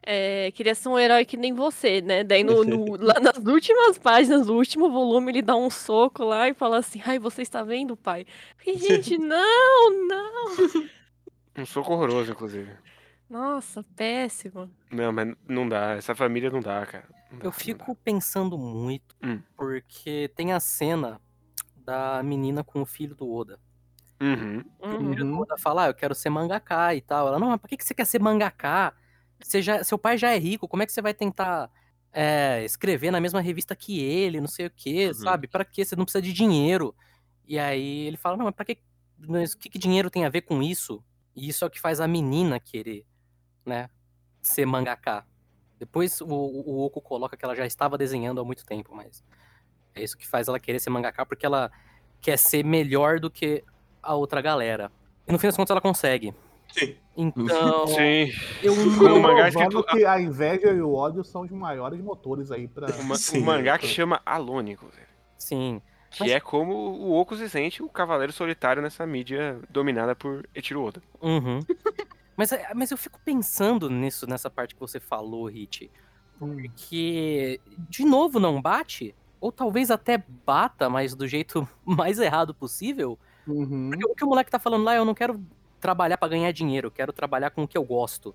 é, queria ser um herói que nem você, né? Daí no, no- lá nas últimas páginas do último volume ele dá um soco lá e fala assim: ai, você está vendo, pai? E, gente, não, não. Um soco horroroso, inclusive. Nossa, péssimo. Não, mas não dá. Essa família não dá, cara. Não dá, Eu fico pensando muito, Hum. porque tem a cena da menina com o filho do Oda. Uhum. O filho do Uhum. Oda fala, ah, eu quero ser mangaká e tal. Ela, não, mas por que que você quer ser mangaká? Você já, seu pai já é rico, como é que você vai tentar é, escrever na mesma revista que ele, não sei o quê, Uhum. sabe? Pra quê? Você não precisa de dinheiro. E aí ele fala, não, mas pra que, mas o que, que dinheiro tem a ver com isso? E isso é o que faz a menina querer, né, ser mangaká. Depois o, o o Oco coloca que ela já estava desenhando há muito tempo, mas é isso que faz ela querer ser mangaká, porque ela quer ser melhor do que a outra galera. E no fim das contas ela consegue. Sim. Então, Sim. eu O não... mangá é que a inveja e o ódio são os maiores motores aí pra. O, ma- o Sim, mangá eu que chama Alone, inclusive. Sim. Que Mas- é como o Oco se sente o cavaleiro solitário nessa mídia dominada por Eiichiro Oda. Uhum. mas, é- mas eu fico pensando nisso, nessa parte que você falou, Hit. Porque, de novo, não bate? Ou talvez até bata, mas do jeito mais errado possível. Uhum. Porque o que o moleque tá falando lá, eu não quero trabalhar pra ganhar dinheiro, eu quero trabalhar com o que eu gosto.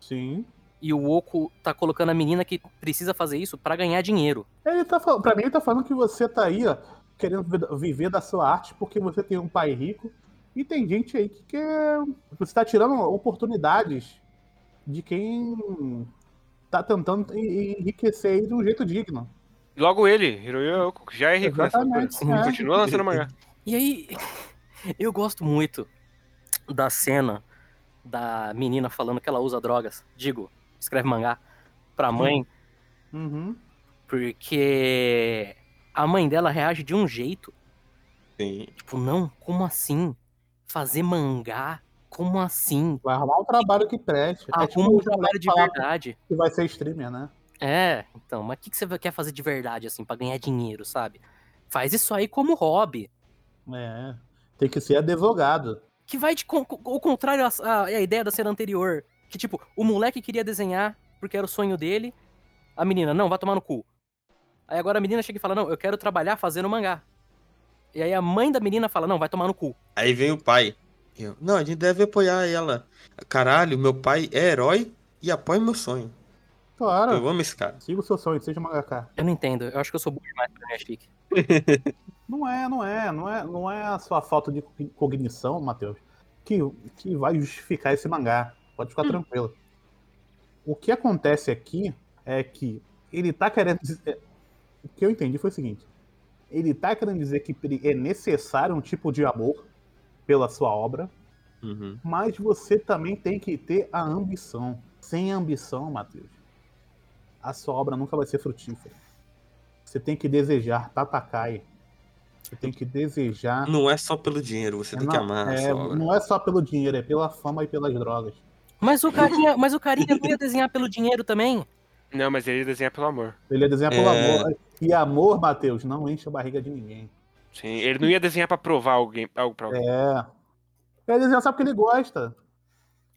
Sim. E o Oco tá colocando a menina que precisa fazer isso pra ganhar dinheiro. Ele tá falando, pra mim, ele tá falando que você tá aí, ó, querendo vi- viver da sua arte porque você tem um pai rico. E tem gente aí que quer. Você tá tirando oportunidades de quem tá tentando en- enriquecer aí de um jeito digno. Logo ele, Hiroyo que já é rico nessa altura. Exatamente. é. Continua lançando mangá. E aí, Eu gosto muito da cena da menina falando que ela usa drogas. Digo, escreve mangá pra mãe, Uhum. porque a mãe dela reage de um jeito. Sim. Tipo, não, como assim? Fazer mangá? Como assim? Vai arrumar um trabalho que preste. É tipo Arruma um o trabalho de verdade. que vai ser streamer, né? É, então, mas o que, que você quer fazer de verdade, assim, pra ganhar dinheiro, sabe? Faz isso aí como hobby. É. Tem que ser advogado. Que vai de con- o contrário à, à- à ideia da cena anterior. Que, tipo, o moleque queria desenhar porque era o sonho dele. A menina, não, vai tomar no cu. Aí agora a menina chega e fala, não, eu quero trabalhar fazendo mangá. E aí a mãe da menina fala, não, vai tomar no cu. Aí vem o pai. Eu, não, a gente deve apoiar ela. Caralho, meu pai é herói e apoia meu sonho. Claro. Eu amo esse cara. Siga o seu sonho, seja mangaka. Eu não entendo, eu acho que eu sou burro demais pra minha chique. Não é, não é, não é, não é a sua falta de cognição, Matheus, que, que vai justificar esse mangá. Pode ficar tranquilo. O que acontece aqui é que ele tá querendo dizer. O que eu entendi foi o seguinte: ele tá querendo dizer que é necessário um tipo de amor pela sua obra, Uhum. mas você também tem que ter a ambição. Sem ambição, Matheus, a sua obra nunca vai ser frutífera. Você tem que desejar Tatakai. Você tem que desejar. Não é só pelo dinheiro, você tem que Não, amar a é, sua obra. não é só pelo dinheiro, é pela fama e pelas drogas. Mas o carinha, mas o carinha não ia desenhar pelo dinheiro também. Não, mas ele desenha pelo amor. Ele ia desenhar pelo É. amor. E amor, Matheus, não enche a barriga de ninguém. Sim, ele não ia desenhar pra provar alguém, algo pra alguém. É. Ele ia desenhar só porque ele gosta.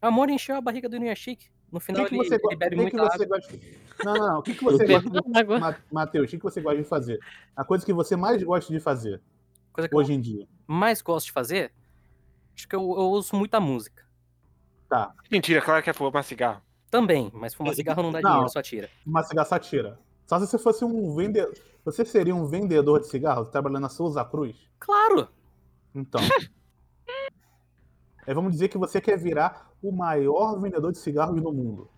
Amor encheu a barriga do Inuyashiki. No O final que, que ele, você, ele bebe o que muita que você água. gosta. Não, não, não. O que, que você gosta de. Matheus, o que, que você gosta de fazer? A coisa que você mais gosta de fazer Coisa que eu hoje em dia. mais gosto de fazer, acho que eu, eu ouço muita música. Mentira, claro que é fumar cigarro. Também, mas fumar cigarro não dá Não. dinheiro, só tira. Uma cigarra só tira. Só se você fosse um vendedor. Você seria um vendedor de cigarros trabalhando na Souza Cruz? Claro! Então. Aí vamos dizer que você quer virar o maior vendedor de cigarros do mundo.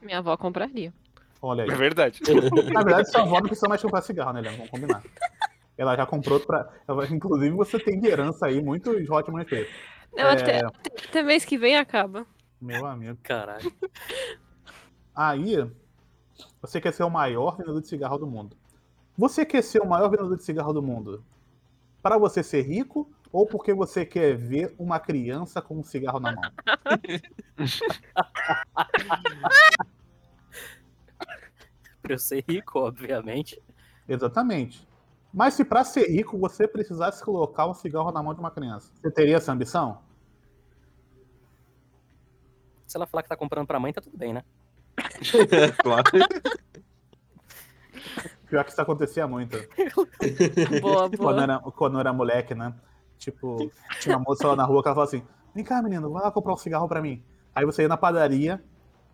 Minha avó compraria. Olha aí. É verdade. Na verdade, sua avó não precisa mais comprar cigarro, né, Leandro? Vamos combinar. Ela já comprou pra. ela- Inclusive, você tem de herança aí muitos Hotman Play. Não, até, até mês que vem acaba. Meu amigo. Caralho. Aí, você quer ser o maior vendedor de cigarro do mundo. Você quer ser o maior vendedor de cigarro do mundo para você ser rico ou porque você quer ver uma criança com um cigarro na mão? Pra eu ser rico, obviamente. Exatamente. Mas se para ser rico você precisasse colocar um cigarro na mão de uma criança, você teria essa ambição? Se ela falar que tá comprando pra mãe, tá tudo bem, né? claro. Pior que isso acontecia muito. Boa, Quando boa. era, quando era moleque, né? Tipo, tinha uma moça lá na rua que ela falava assim: Vem cá, menino, vai lá comprar um cigarro pra mim. Aí você ia na padaria,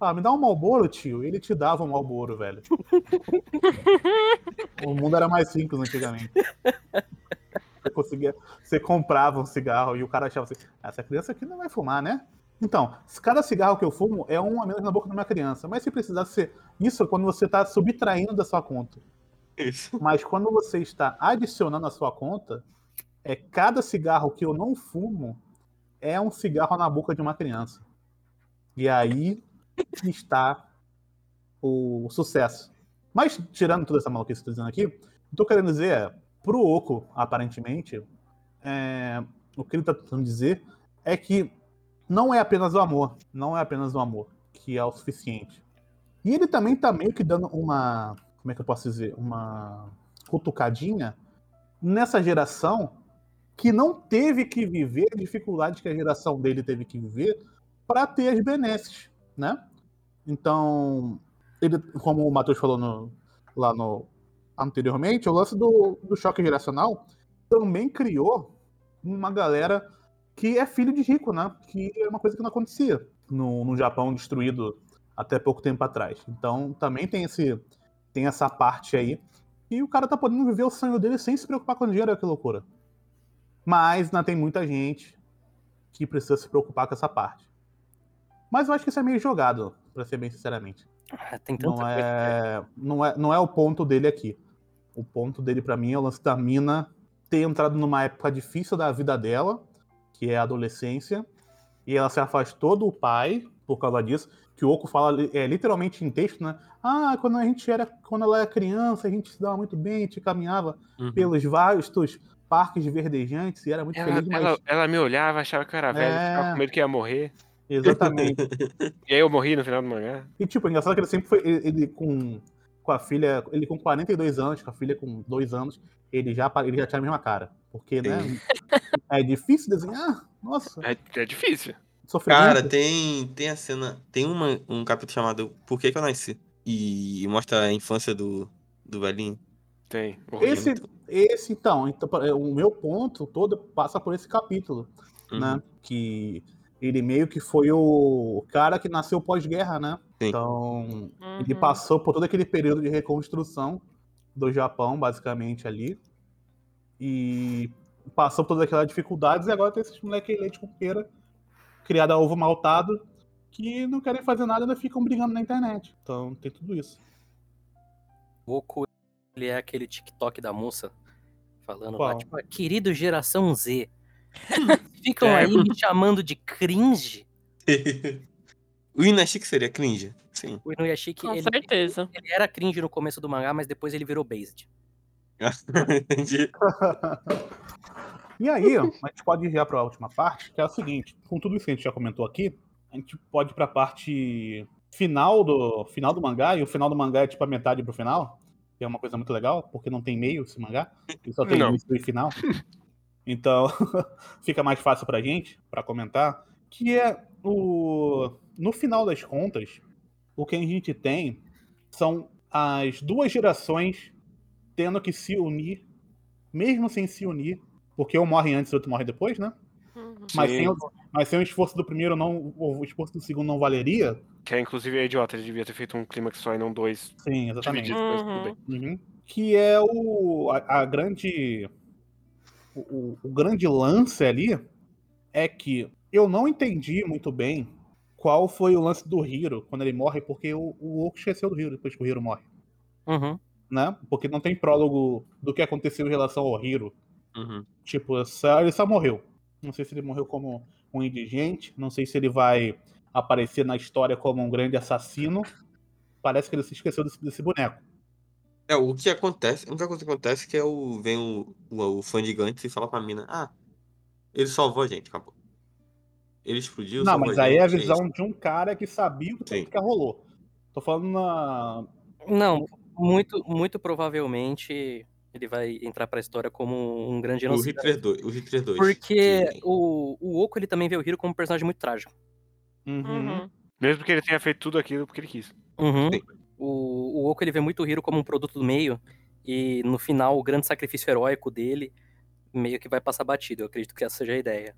ah, me dá um Malboro, tio. Ele te dava um Malboro, velho. o mundo era mais simples antigamente. Você conseguia, você comprava um cigarro e o cara achava assim: "Ah, essa criança aqui não vai fumar, né? Então, cada cigarro que eu fumo é um a menos na boca de uma criança. Mas se precisasse ser isso é quando você está subtraindo da sua conta. Isso. Mas quando você está adicionando à sua conta, é cada cigarro que eu não fumo é um cigarro na boca de uma criança. E aí está o sucesso. Mas, tirando toda essa maluquice que eu estou dizendo aqui, tô querendo dizer é, pro Oco, aparentemente, é, o que ele está tentando dizer é que não é apenas o amor, não é apenas o amor que é o suficiente. E ele também tá meio que dando uma, como é que eu posso dizer, uma cutucadinha nessa geração que não teve que viver a dificuldade que a geração dele teve que viver para ter as benesses, né? Então, ele, como o Matheus falou no- lá no anteriormente, o lance do, do choque geracional também criou uma galera que é filho de rico, né? Que é uma coisa que não acontecia no, no Japão destruído até pouco tempo atrás. Então também tem esse tem essa parte aí e o cara tá podendo viver o sonho dele sem se preocupar com dinheiro, que loucura. Mas ainda tem muita gente que precisa se preocupar com essa parte. Mas eu acho que isso é meio jogado, pra ser bem sinceramente. Ah, Tem tanta Não coisa. é, não é, não é o ponto dele aqui. O ponto dele pra mim é o lance da mina ter entrado numa época difícil da vida dela que é a adolescência, e ela se afastou do pai por causa disso, que o Oco fala é, literalmente em texto, né? Ah, quando a gente era, quando ela era criança, a gente se dava muito bem, a gente caminhava Uhum. pelos vastos parques verdejantes e era muito Ela, feliz, mas... ela, ela me olhava, achava que eu era velho, É. ficava com medo que ia morrer. Exatamente. E aí eu morri no final do mangá. E, tipo, é engraçado que ele sempre foi. Ele, ele com, com a filha. Ele com 42 anos, com a filha com 2 anos, ele já, ele já tinha a mesma cara. Porque, né? É difícil desenhar. Nossa, É, é difícil. sofrimento. Cara, tem, tem a cena. Tem uma, um capítulo chamado Por que, que eu nasci? E mostra a infância do, do velhinho. Tem. esse, esse, então, então, é, o meu ponto todo passa por esse capítulo, Uhum. né? Que ele meio que foi o cara que nasceu pós-guerra, né? Sim. Então, ele Uhum. passou por todo aquele período de reconstrução do Japão, basicamente, ali. E passou por todas aquelas dificuldades e agora tem esses moleque leite com pera, criado a ovo maltado, que não querem fazer nada e ainda ficam brigando na internet. Então tem tudo isso. Goku, ele é aquele TikTok da moça falando Qual? lá, tipo, "Ah, querido geração Z. Ficam É. aí me chamando de cringe. o Inashiki seria cringe? Sim. O Inuyashiki, Com ele, certeza. ele era cringe no começo do mangá, mas depois ele virou based. Entendi. E aí, a gente pode ir já para a última parte, que é o seguinte: com tudo isso que a gente já comentou aqui, a gente pode ir para a parte final do final do mangá, e o final do mangá é tipo a metade pro final, que é uma coisa muito legal, porque não tem meio esse mangá, ele só tem Não. início e final. Então, fica mais fácil pra gente, para comentar, que é o no final das contas, o que a gente tem são as duas gerações tendo que se unir, mesmo sem se unir, porque um morre antes e o outro morre depois, né? Uhum. Mas Sim. sem, mas sem o esforço do primeiro, não, o esforço do segundo não valeria. Que é, inclusive é idiota, ele devia ter feito um clímax só e não dois Sim, exatamente. bem. Uhum. Que é o a, a grande o, o- o grande lance ali é que eu não entendi muito bem qual foi o lance do Hiro quando ele morre, porque o, o Oku esqueceu do Hiro depois que o Hiro morre, Uhum. né? Porque não tem prólogo do que aconteceu em relação ao Hiro. Uhum. Tipo, só- ele só morreu. Não sei se ele morreu como um indigente, não sei se ele vai aparecer na história como um grande assassino. Parece que ele se esqueceu desse, desse boneco. É, o que acontece, a única coisa que acontece é que é o, vem o, o, o fã gigante e fala pra mina, ah, ele salvou a gente, acabou. Ele explodiu, Não, mas aí é a gente, visão de um cara que sabia o que, que rolou. Tô falando na. Não, muito, muito provavelmente ele vai entrar pra história como um grande isso. O. Hitler 2. O Hitler 2 Porque que- o, o Oco ele também vê o Hiro como um personagem muito trágico. Uhum. Uhum. Mesmo que ele tenha feito tudo aquilo porque ele quis. Uhum. O, o Oco ele vê muito o Hiro como um produto do meio. E no final, o grande sacrifício heróico dele meio que vai passar batido. Eu acredito que essa seja a ideia.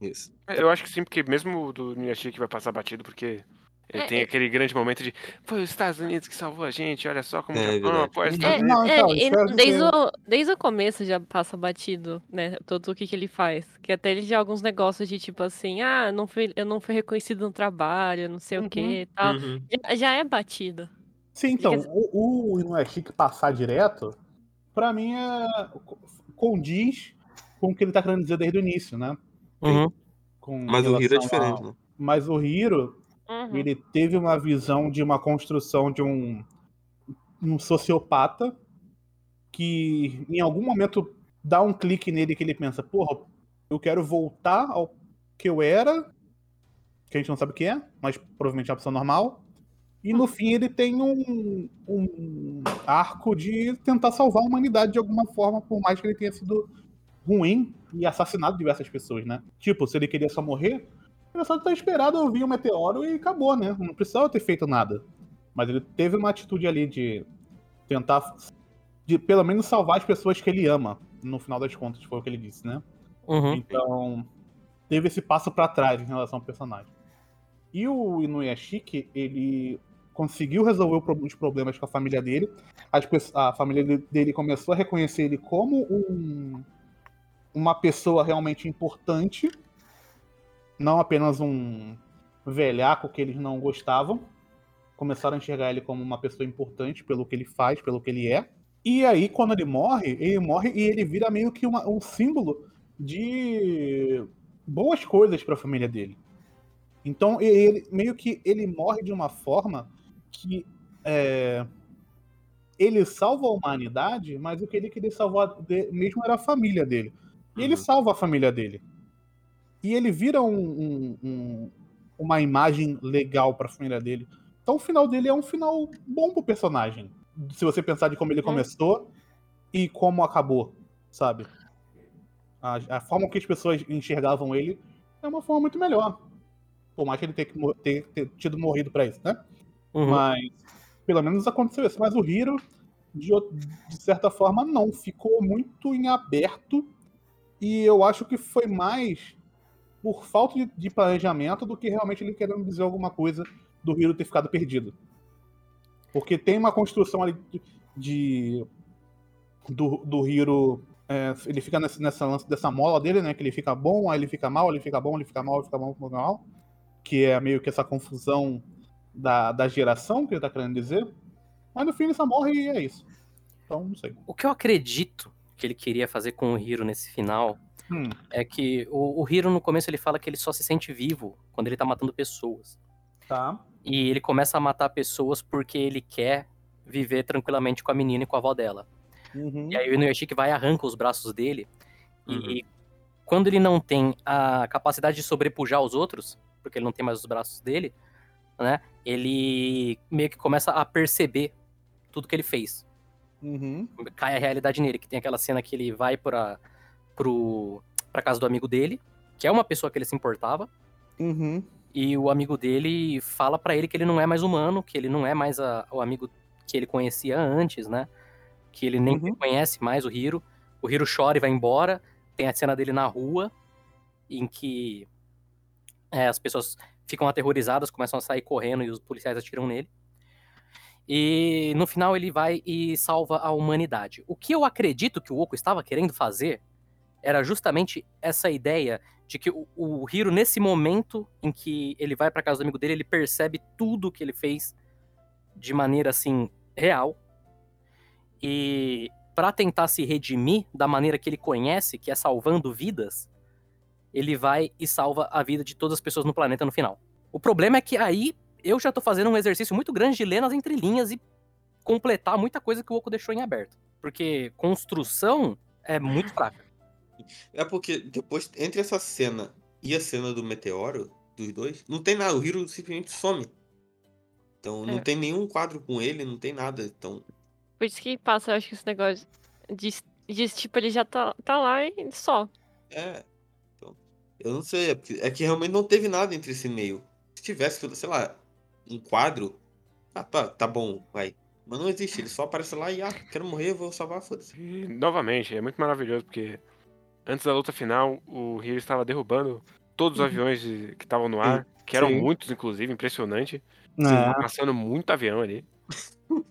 Isso. É, Eu acho que sim, porque mesmo o do Miyashiki vai passar batido, porque ele É, tem é- aquele grande momento de foi os Estados Unidos que salvou a gente, olha só como É, o Japão verdade. apoia os É, Estados não, Unidos. É, então, desde, o, desde o começo já passa batido, né? Tudo o que, que ele faz. Que até ele já alguns negócios de tipo assim, ah, não fui, eu não fui reconhecido no trabalho, não sei Uhum. o que e tal. Uhum. Já, já é batido. Sim, então, dizer- o, o Inuashiki passar direto, pra mim é. condiz com o que ele tá querendo dizer desde o início, né? Uhum. Com Mas o Hiro é diferente, ao- né? Mas o Hiro, Uhum. ele teve uma visão de uma construção de um, um sociopata que em algum momento dá um clique nele que ele pensa, porra, eu quero voltar ao que eu era, que a gente não sabe o que é, mas provavelmente é uma pessoa normal. E no fim ele tem um, um arco de tentar salvar a humanidade de alguma forma, por mais que ele tenha sido ruim e assassinado diversas pessoas, né? Tipo, se ele queria só morrer, era só ter esperado ouvir o meteoro e acabou, né? Não precisava ter feito nada. Mas ele teve uma atitude ali de tentar, de pelo menos salvar as pessoas que ele ama, no final das contas, foi o que ele disse, né? Uhum. Então, teve esse passo pra trás em relação ao personagem. E o Inuyashiki, ele conseguiu resolver os problemas com a família dele. As pe- a família de- dele começou a reconhecer ele como um- uma pessoa realmente importante, não apenas um velhaco que eles não gostavam. Começaram a enxergar ele como uma pessoa importante pelo que ele faz, pelo que ele é. E aí, quando ele morre, ele morre e ele vira meio que uma- um símbolo de boas coisas para a família dele. Então ele meio que ele morre de uma forma que é, ele salva a humanidade, mas o que ele queria salvar mesmo era a família dele. E ele Uhum. salva a família dele. E ele vira um, um- um- uma imagem legal para a família dele. Então o final dele é um final bom pro personagem. Se você pensar de como ele começou e como acabou, sabe? A, a forma que as pessoas enxergavam ele é uma forma muito melhor. Por mais que ele tenha que ter, tido morrido pra isso, né? Uhum. Mas pelo menos aconteceu isso. Mas o Hiro, de, de certa forma, não. Ficou muito em aberto. E eu acho que foi mais por falta de, de planejamento do que realmente ele querendo dizer alguma coisa do Hiro ter ficado perdido. Porque tem uma construção ali de. de- do, do Hiro. é, ele fica nessa, nessa lance dessa mola dele, né? Que ele fica bom, aí ele fica mal, ele fica bom, ele fica mal, ele fica bom, ele fica mal. Que é meio que essa confusão da, da geração que ele tá querendo dizer. Mas no fim ele só morre e é isso. Então, não sei. O que eu acredito que ele queria fazer com o Hiro nesse final Hum, é que o, o Hiro no começo ele fala que ele só se sente vivo quando ele tá matando pessoas. tá. E ele começa a matar pessoas porque ele quer viver tranquilamente com a menina e com a avó dela. Uhum. E aí o Inuyashiki vai e arranca os braços dele. Uhum. E quando ele não tem a capacidade de sobrepujar os outros, porque ele não tem mais os braços dele, né? Ele meio que começa a perceber tudo que ele fez. Uhum. Cai a realidade nele, que tem aquela cena que ele vai pra, pro, pra casa do amigo dele, que é uma pessoa que ele se importava, Uhum. e o amigo dele fala pra ele que ele não é mais humano, que ele não é mais a- o amigo que ele conhecia antes, né? Que ele nem Uhum. conhece mais o Hiro. O Hiro chora e vai embora. Tem a cena dele na rua, em que é, as pessoas ficam aterrorizadas, começam a sair correndo e os policiais atiram nele. E no final ele vai e salva a humanidade. O que eu acredito que o Oko estava querendo fazer era justamente essa ideia de que o, o Hiro, nesse momento em que ele vai pra casa do amigo dele, ele percebe tudo que ele fez de maneira assim real. E pra tentar se redimir da maneira que ele conhece, que é salvando vidas, ele vai e salva a vida de todas as pessoas no planeta no final. O problema é que aí eu já tô fazendo um exercício muito grande de ler nas entrelinhas e completar muita coisa que o Oco deixou em aberto. Porque construção é muito fraca. É porque depois, entre essa cena e a cena do meteoro, dos dois, não tem nada. O Hiro simplesmente some. Então não É. tem nenhum quadro com ele, não tem nada. Então, Por isso que passa, eu acho que esse negócio de, de tipo, ele já tá, tá lá e só. é. Então, eu não sei. É, porque- é que realmente não teve nada entre esse meio. Se tivesse, sei lá, um quadro. Ah, tá, tá bom, vai. Mas não existe, ele só aparece lá e, ah, quero morrer, vou salvar, foda-se. Novamente, é muito maravilhoso, porque antes da luta final, o Hiro estava derrubando todos os aviões de- que estavam no ar, que eram Sim. muitos, inclusive, impressionante. Tava passando muito avião ali.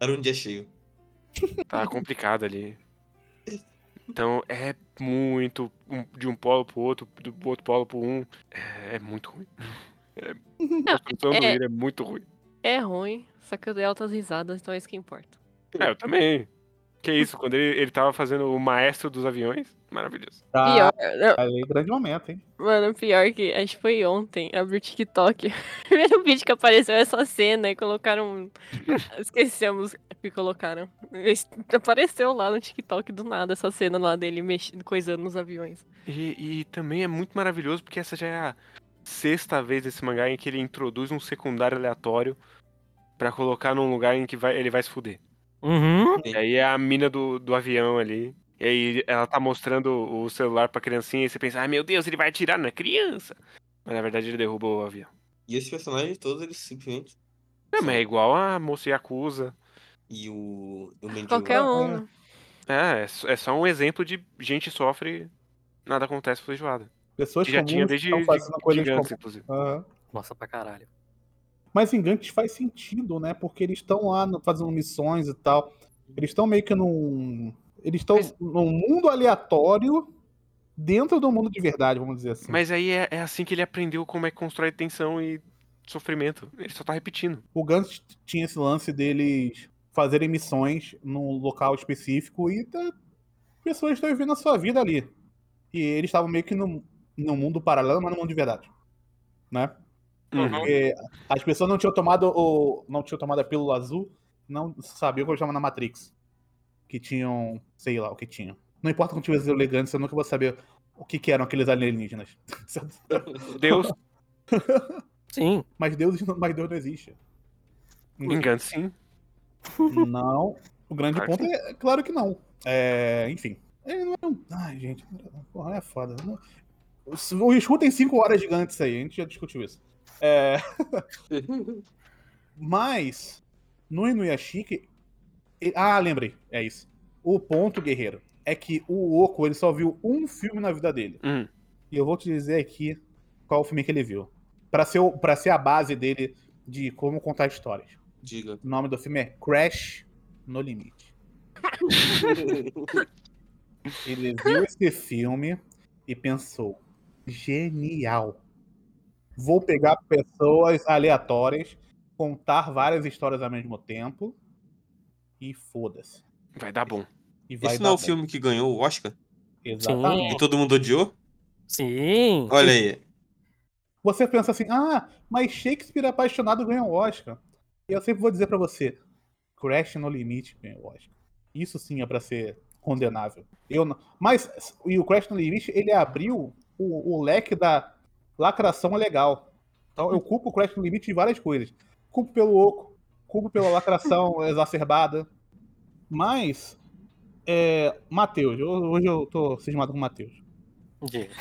Era um dia cheio. Tava complicado ali. Então é muito um- de um polo pro outro, do outro polo pro um. É, é muito ruim. É, a construção do é- Hiro é muito ruim. É ruim, só que eu dei altas risadas, então é isso que importa. É, eu também. Que isso, quando ele, ele tava fazendo o maestro dos aviões, maravilhoso. Tá, Pior, não, aí, grande momento, hein? mano, pior que acho que foi ontem, abri o TikTok. O primeiro vídeo que apareceu essa cena e colocaram. Esquecemos que colocaram. Apareceu lá no TikTok do nada essa cena lá dele mexendo, coisando nos aviões. E, e também é muito maravilhoso porque essa já é a sexta vez desse mangá em que ele introduz um secundário aleatório pra colocar num lugar em que vai, ele vai se fuder. Uhum. E aí é a mina do, do avião ali. E aí ela tá mostrando o celular pra criancinha e você pensa, ai meu Deus, ele vai atirar na criança. Mas na verdade ele derrubou o avião. E esses personagens todos, eles simplesmente. É, mas é igual a moça Yakuza. E o. o mendigo Qualquer um. né? É, é só- é só um exemplo de gente sofre, nada acontece feijoada. Pessoas Que já tinha comuns desde estão fazendo de, coisas gigantes, como... inclusive. Aham. Nossa, pra caralho. Mas em Gantz faz sentido, né? Porque eles estão lá fazendo missões e tal. Eles estão meio que num. Eles estão Mas- num mundo aleatório dentro do mundo de verdade, vamos dizer assim. Mas aí é, é assim que ele aprendeu como é que constrói tensão e sofrimento. Ele só tá repetindo. O Gantz tinha esse lance deles fazerem missões num local específico e tá- pessoas estão vivendo a sua vida ali. que eles estavam meio que no, no mundo paralelo, mas no mundo de verdade. Né? Uhum. Porque as pessoas não tinham tomado o. não tinham tomado a pílula azul, não sabiam o que eu chamo na Matrix. Que tinham. sei lá o que tinham. Não importa quanto tivesse elegantes, eu nunca vou saber o que, que eram aqueles alienígenas. Deus, Sim. mas, Deus, não- mas Deus não existe. engano sim. Não. O grande Claro ponto é, claro que não. É, enfim. É, não é um- Ai, gente. Porra, é foda. Não- O Exu tem 5 horas gigantes aí, a gente já discutiu isso. É, mas, no Inuyashiki. Ah, lembrei. É isso. O ponto, guerreiro, é que o Oco ele só viu um filme na vida dele. Hum. E eu vou te dizer aqui qual o filme que ele viu. Pra ser, o- pra ser a base dele de como contar histórias. Diga. O nome do filme é Crash no Limite. Ele viu esse filme e pensou: genial. Vou pegar pessoas aleatórias, contar várias histórias ao mesmo tempo e foda-se. Vai dar bom. E vai Esse não é o bom. filme que ganhou o Oscar? Exatamente. E todo mundo odiou? Sim. Olha aí. Você pensa assim: ah, mas Shakespeare apaixonado ganhou o Oscar. E eu sempre vou dizer pra você: Crash no Limite ganhou o Oscar. Isso sim é pra ser condenável. Eu não... Mas e o Crash no Limite ele abriu o, o leque da lacração legal. Então eu culpo o Crash no Limite de várias coisas. Culpo pelo oco, culpo pela lacração exacerbada. Mas, é, Matheus, eu- hoje eu tô cismado com o Matheus. Diga.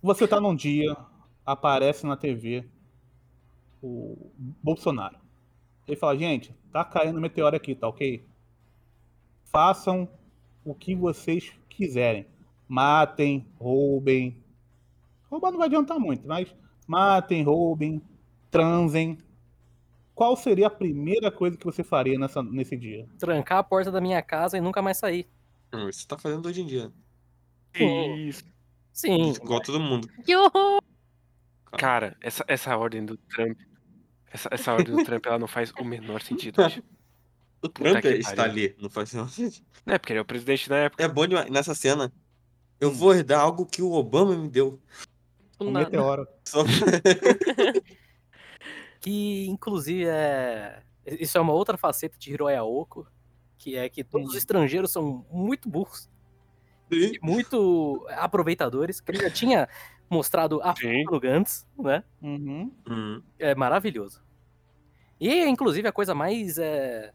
Você tá num dia, aparece na TV o Bolsonaro. Ele fala, gente, tá caindo meteoro aqui, tá ok? Façam o que vocês quiserem. Matem, roubem. Roubar não vai adiantar muito, mas matem, roubem, transem. Qual seria a primeira coisa que você faria nessa, nesse dia? Trancar a porta da minha casa e nunca mais sair. Hum, Isso tá fazendo hoje em dia. Isso. Sim. Igual todo mundo. Cara, essa, essa ordem do Trump. Essa, essa ordem do Trump, ela não faz o menor sentido. bicho. O Trump que está ali. Não faz nenhum sentido. Não é porque ele é o presidente na época. É bom demais. Nessa cena, eu vou herdar algo que o Obama me deu. Um nada. meteoro. Só Que, inclusive, é... Isso é uma outra faceta de Hiroya Oko, que é que todos os estrangeiros são muito burros e muito aproveitadores, que ele já tinha mostrado a Sim. Gantz, né? Uhum. Hum. É maravilhoso. E, inclusive, a coisa mais... É...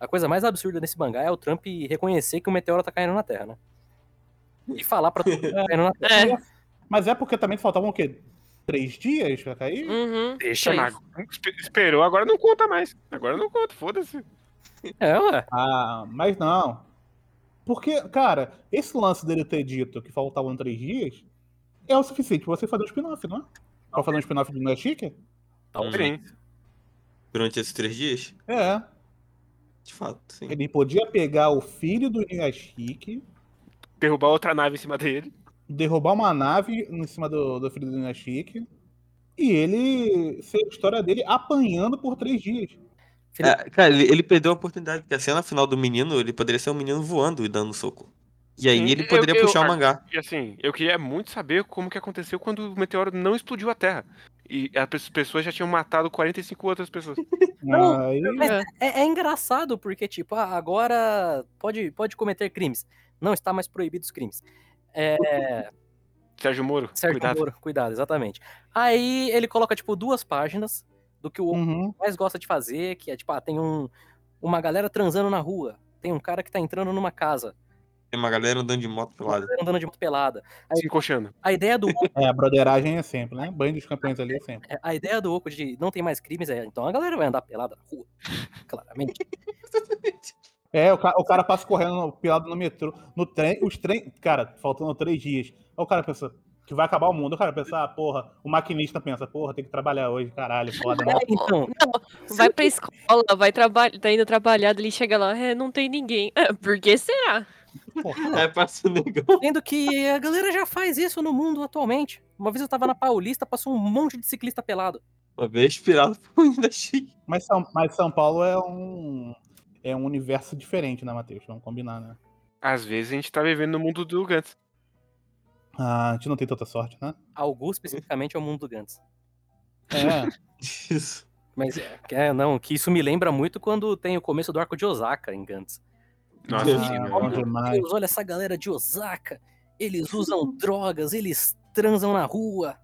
A coisa mais absurda nesse mangá é o Trump reconhecer que o meteoro tá caindo na Terra, né? E falar pra todo mundo que tá caindo na Terra. É. Mas é porque também faltavam o quê? Três dias pra cair? Uhum. Deixa espe- esperou, agora não conta mais. Agora não conta, foda-se. É, ué. Ah, mas não. Porque, cara, esse lance dele ter dito que faltavam três dias é o suficiente pra você fazer um spin-off, não é? Pra fazer um spin-off de Não é? Sim. Durante esses três dias? É. De fato, sim. Ele podia pegar o filho do Inuyashiki, Derrubar outra nave em cima dele. Derrubar uma nave em cima do, do filho do e ele ser a história dele apanhando por três dias. É, cara, ele, ele perdeu a oportunidade, porque a cena final do menino, ele poderia ser um menino voando e dando soco. E aí Sim, ele eu- poderia eu- puxar o a- mangá. E assim, eu queria muito saber como que aconteceu quando o meteoro não explodiu a Terra. E as pessoas já tinham matado 45 outras pessoas. Não, Aí, Mas É. é, é engraçado porque, tipo, ah, agora pode, pode cometer crimes. Não está mais proibido os crimes. É, Sérgio Moro, Sérgio cuidado. Moro, cuidado, exatamente. Aí ele coloca, tipo, duas páginas do que o uhum. mais gosta de fazer, que é, tipo, ah, tem um, uma galera transando na rua, tem um cara que tá entrando numa casa, Tem uma galera andando de moto pro lado. andando de moto pelada. Se encoxando. A ideia do Oco, É, a broderagem é sempre, né? Banho dos campeões ali é sempre. a ideia do Oco de não tem mais crimes é, então a galera vai andar pelada na rua, claramente. É, o cara, o cara passa correndo no- pelado no metrô, no trem, os trem, cara, faltando três dias. Aí o cara pensa que vai acabar o mundo. O cara pensa, ah, porra, o maquinista pensa, porra, tem que trabalhar hoje, caralho, foda, né? É, então, Vai pra escola, vai trabalhar, tá indo trabalhar, ele chega lá, é, não tem ninguém. É, por que será? É, passa o negão. sendo que a galera já faz isso no mundo atualmente. Uma vez eu tava na Paulista, passou um monte de ciclista pelado. Uma vez inspirado por ainda chique. Mas São, mas São Paulo é um é um universo diferente, né, Matheus? Vamos combinar, né? Às vezes a gente tá vivendo no mundo do Gantz. Ah, a gente não tem tanta sorte, né? Algu, especificamente, é o mundo do Gantz. É. Isso. Mas é, é, não, que isso me lembra muito quando tem o começo do arco de Osaka em Gantz. Nossa Ah. Deus, olha essa galera de Osaka. Eles usam drogas, eles transam na rua.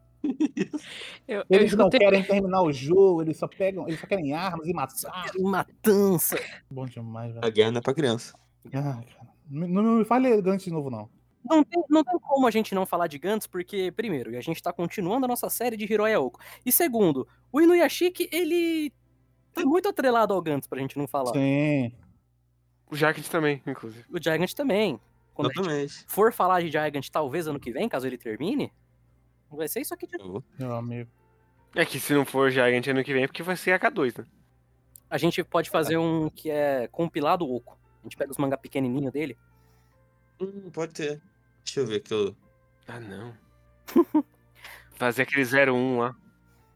Eu, eu Eles não escutei. querem terminar o jogo, eles só pegam, eles só querem armas e matar. Matança. Bom demais, A velho. guerra não é pra criança. Ah, cara. Não, não me fale Gantz de novo, não. Não tem, não tem como a gente não falar de Gantz, porque, primeiro, a gente tá continuando a nossa série de Hiroya Oko. E segundo, o Inuyashiki, ele tá muito atrelado ao Gantz pra gente não falar. Sim. O Jacket também, inclusive. O Gigant também. Quando a for falar de Gigant, talvez ano que vem, caso ele termine, vai ser isso aqui de vou. Meu amigo. É que se não for Giant ano que vem, é porque vai ser H2, né? A gente pode fazer um que é compilado Oco. A gente pega os mangá pequenininho dele. Hum, pode ter. Deixa eu ver que eu. Ah, não. Fazer aquele 01 lá.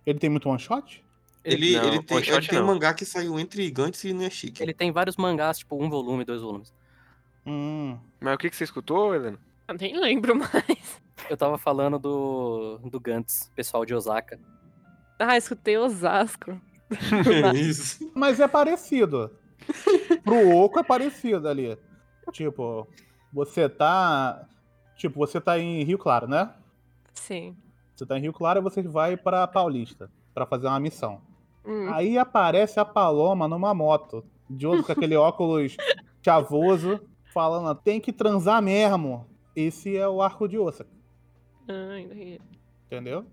Ele tem muito one shot? Ele, Não, ele tem, ele tem um não. mangá que saiu entre Gantz e Inuyashiki. Ele tem vários mangás, tipo, um volume, dois volumes. Hum. Mas o que, que você escutou, Helena? Eu nem lembro mais. Eu tava falando do, do Gantz, pessoal de Osaka. Ah, escutei Osasco. Isso. Mas é parecido. Pro Oco é parecido ali. Tipo, você tá. Tipo, você tá em Rio Claro, né? Sim. Você tá em Rio Claro e você vai pra Paulista pra fazer uma missão. Hum. Aí aparece a Paloma numa moto, de outro com aquele óculos chavoso, falando: tem que transar mesmo. Esse é o arco de Osaka, ai. entendeu?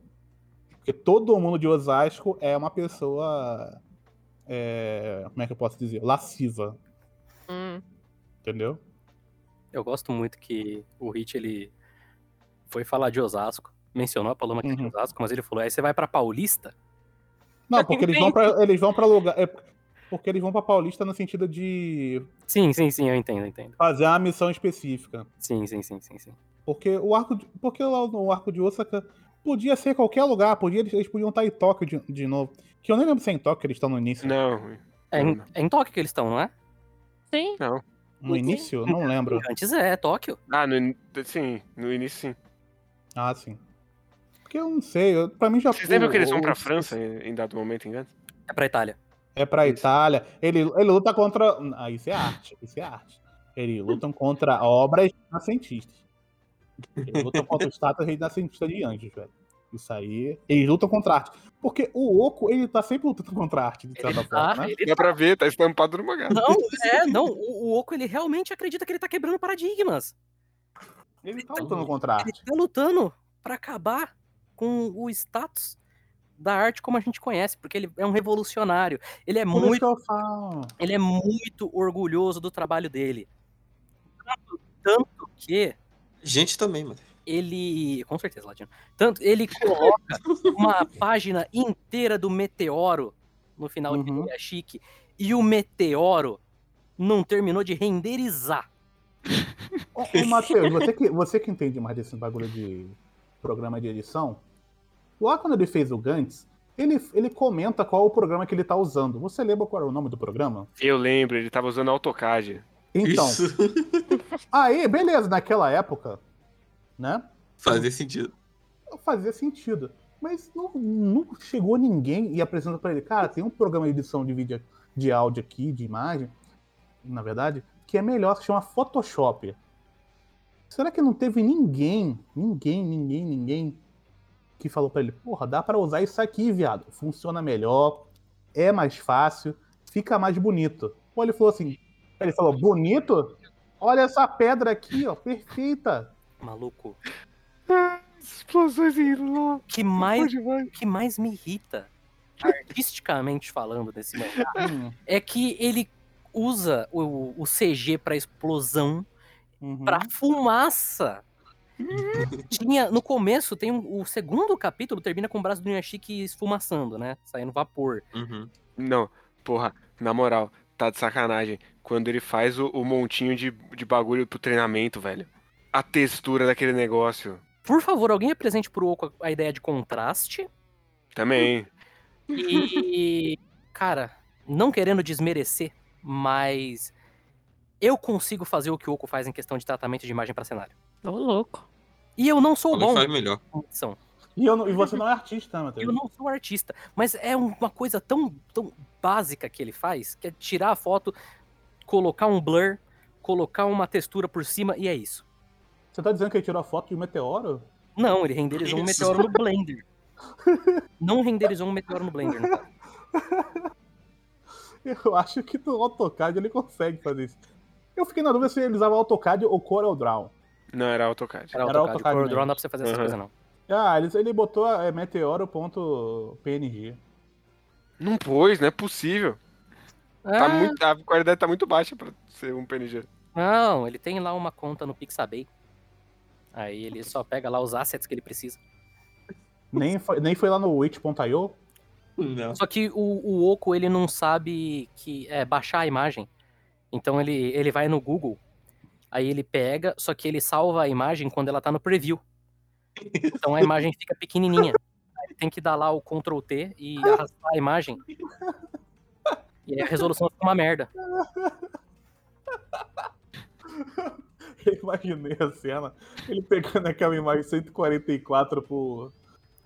Porque todo mundo de Osasco é uma pessoa. é, como é que eu posso dizer? Lasciva, Hum. entendeu? Eu gosto muito que o Hit, ele foi falar de Osasco, mencionou a Paloma que é de Uhum. Osasco, mas ele falou, aí você vai pra Paulista? Não, Ah, porque eles vão pra, eles vão pra lugar. é porque eles vão pra Paulista no sentido de Sim, sim, sim, eu entendo, eu entendo. fazer uma missão específica. Sim, sim, sim, sim, sim. Porque o arco de, porque lá no arco de Osaka podia ser qualquer lugar, podia, eles podiam estar em Tóquio de, de novo. Que eu nem lembro se é em Tóquio que eles estão no início. Não. É em, é em Tóquio que eles estão, não é? Sim. Não. No início? Não lembro. Antes é, é Tóquio. Ah, no, in- sim, no início sim. Ah, sim. Porque eu não sei, eu, pra mim já Vocês lembram o- que eles vão o- pra França em, em dado momento, engano? É pra Itália. É pra Isso. Itália. Ele, ele luta contra. Ah, isso é arte. Isso é arte. Eles lutam contra obras renascentistas. Eles lutam contra estátuas renascentistas de anjos, velho. Isso aí. Eles lutam contra arte. Porque o Oco, ele tá sempre lutando contra arte, de certa Ele tá, forma, né? ele Dá pra ver, tá estampado no mangá. Não, é, não. O, o Oco, ele realmente acredita que ele tá quebrando paradigmas. Ele tá lutando contra a Ele arte. tá lutando pra acabar com o status da arte como a gente conhece, porque ele é um revolucionário. Ele é Por muito, ele é muito orgulhoso do trabalho dele. Tanto, tanto que Gente também, mano. ele, com certeza, Latino. Tanto ele coloca uma página inteira do meteoro no final de Uhum. Inuyashiki e o meteoro não terminou de renderizar. Ô, ô Matheus, você que, você que entende mais desse bagulho de programa de edição, lá quando ele fez o Gantz, ele, ele comenta qual o programa que ele tá usando. Você lembra qual era o nome do programa? Eu lembro, ele tava usando AutoCAD. Então, Isso aí, beleza, naquela época, né? fazia sentido. Fazia sentido. Mas não, não chegou ninguém e apresenta pra ele, cara, tem um programa de edição de vídeo, de áudio aqui, de imagem, na verdade, que é melhor, que chama Photoshop. Será que não teve ninguém, ninguém, ninguém, ninguém que falou pra ele, porra, dá pra usar isso aqui, viado. Funciona melhor, é mais fácil, fica mais bonito. Ou ele falou assim, ele falou, bonito? Olha essa pedra aqui, ó, perfeita. Maluco. Explosões que mais, que mais me irrita, artisticamente falando desse mangá, é que ele usa o, o CG pra explosão, uhum. pra fumaça. Tinha, no começo, tem um- o segundo capítulo termina com o braço do Inuyashiki esfumaçando, né? Saindo vapor. Uhum. Não, porra, na moral, tá de sacanagem. Quando ele faz o, o montinho de, de bagulho pro treinamento, velho. A textura daquele negócio. Por favor, alguém apresente pro Oco a ideia de contraste. Também. E, cara, não querendo desmerecer, mas eu consigo fazer o que o Oco faz em questão de tratamento de imagem pra cenário. Ô, louco. E eu não sou Alguém bom faz melhor. edição. E, eu não- e você não é artista, né, Matheus? Eu não sou artista, mas é uma coisa tão, tão básica que ele faz, que é tirar a foto, colocar um blur, colocar uma textura por cima e é isso. Você tá dizendo que ele tirou a foto de um meteoro? Não, ele renderizou um Isso. meteoro no Blender. Não renderizou um meteoro no Blender, caso. Eu acho que no AutoCAD ele consegue fazer isso. Eu fiquei na dúvida se ele usava AutoCAD ou Corel Draw. Não, era AutoCAD. Era Era AutoCAD. AutoCAD Corel Draw não dá pra você fazer essa Aham. coisa, não. Ah, ele, ele botou é, meteoro.png. Não pôs, não é possível. Tá Ah, muito, a qualidade tá muito baixa pra ser um PNG. Não, ele tem lá uma conta no Pixabay. Aí ele só pega lá os assets que ele precisa. Nem foi, nem foi lá no witch.io. Não. Só que o, o Oco, ele não sabe que é baixar a imagem. Então ele, ele vai no Google, aí ele pega, só que ele salva a imagem quando ela tá no preview. Então a imagem fica pequenininha. Aí tem que dar lá o Ctrl T e arrastar a imagem. E aí a resolução fica uma merda. Eu imaginei a cena, ele pegando aquela imagem 144 por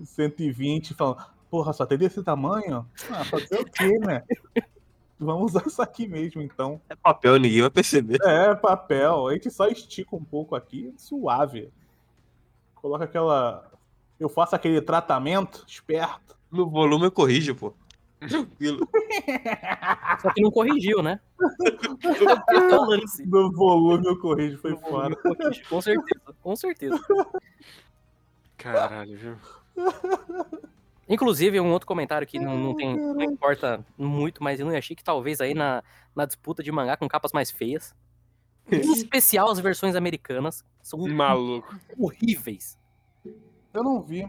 120 falando, porra, só tem desse tamanho? Ah, fazer o quê, né? Vamos usar isso aqui mesmo, então. É papel, ninguém vai perceber. É, papel. A gente só estica um pouco aqui, suave. Coloca aquela. Eu faço aquele tratamento esperto. No volume eu corrijo, pô. Tranquilo. Só que não corrigiu, né? É. No volume eu corrijo, foi fora. Com certeza, com certeza. Caralho, viu? Inclusive, um outro comentário que não, não tem, não importa muito, mas eu não achei que talvez aí na, na disputa de mangá com capas mais feias. Em especial as versões americanas, são Maluco. horríveis. Eu não vi.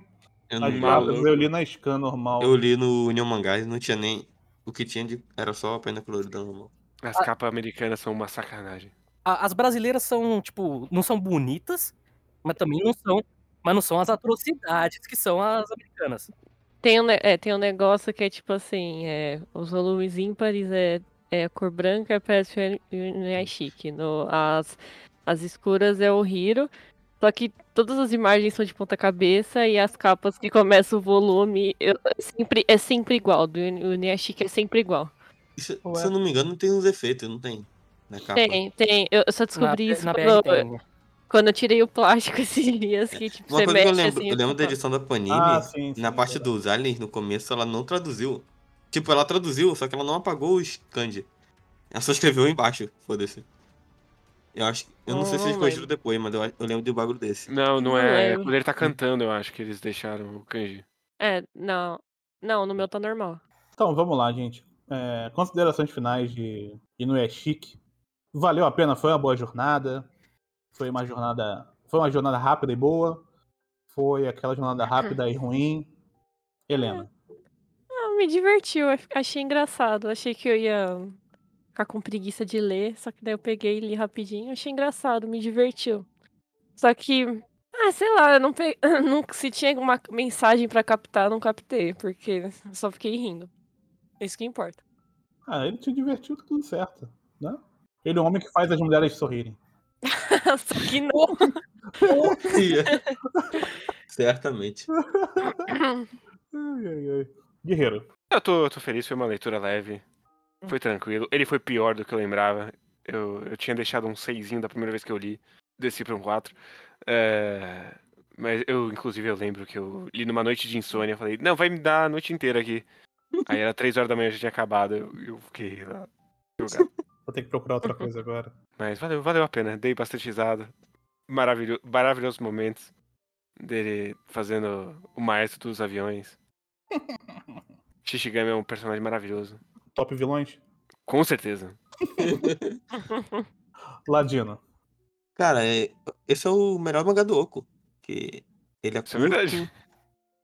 Eu, não, Maluco. eu li na scan normal. eu li no União Mangás, não tinha nem. O que tinha de... era só a pena colorida normal. As capas americanas são uma sacanagem. A- as brasileiras são, tipo, não são bonitas, mas também não são, mas não são as atrocidades que são as americanas. Tem um, é, tem um negócio que é tipo assim, é, os volumes ímpares é, é a cor branca, parece o é chique. No, as, as escuras é o Hiro. Só que todas as imagens são de ponta cabeça e as capas que começam o volume eu- é, sempre, é sempre igual. Do Uniashiki é sempre igual. Isso, se eu não me engano, tem uns efeitos, não tem? Na capa. Tem, tem. Eu só descobri na, isso na quando. Quando eu tirei o plástico esses dias. Que tipo, Uma você coisa que eu mexe lembro, assim. eu lembro da fica- edição da Panini, Ah, sim, sim. na parte verdade. dos aliens, no começo, ela não traduziu. Tipo, ela traduziu, só que ela não apagou os kanji. Ela só escreveu embaixo, foda-se. Eu acho Eu não sei se eles Não corrigiram depois, mas eu, eu lembro de um bagulho desse. Não, não Não é. lembro. Quando ele tá cantando, eu acho que eles deixaram o kanji. É, não. Não, no meu tá normal. Então, vamos lá, gente. É, considerações finais de Inoue Chique. Valeu a pena, foi uma boa jornada. Foi uma jornada. Foi uma jornada rápida e boa. Foi aquela jornada rápida e ruim. Helena. Ah, me divertiu, achei engraçado. Achei que eu ia ficar com preguiça de ler, só que daí eu peguei e li rapidinho. Achei engraçado, me divertiu. Só que, ah, sei lá, não pe... não, se tinha uma mensagem pra captar, não captei, porque eu só fiquei rindo. É Isso que importa. Ah, ele te divertiu, tá tudo certo. Né? Ele é o homem que faz as mulheres sorrirem. só que não. Certamente. Guerreiro. Eu tô, eu tô feliz, foi uma leitura leve. Foi tranquilo. Ele foi pior do que eu lembrava. Eu, eu tinha deixado um 6 da primeira vez que eu li. Desci pra um 4. É, Mas eu, inclusive, eu lembro que eu li numa noite de insônia. Falei, não, vai me dar a noite inteira aqui. Aí era 3 horas da manhã, já tinha acabado. Eu, eu fiquei lá. jogado. Vou ter que procurar outra coisa agora. Mas valeu, valeu a pena. Dei bastante risada. Maravilho, maravilhosos momentos dele fazendo o maestro dos aviões. Shishigami é um personagem maravilhoso. Top vilões? Com certeza. Ladino. Cara, é- esse é o melhor mangá do Oco. Que ele é Isso é curto. verdade.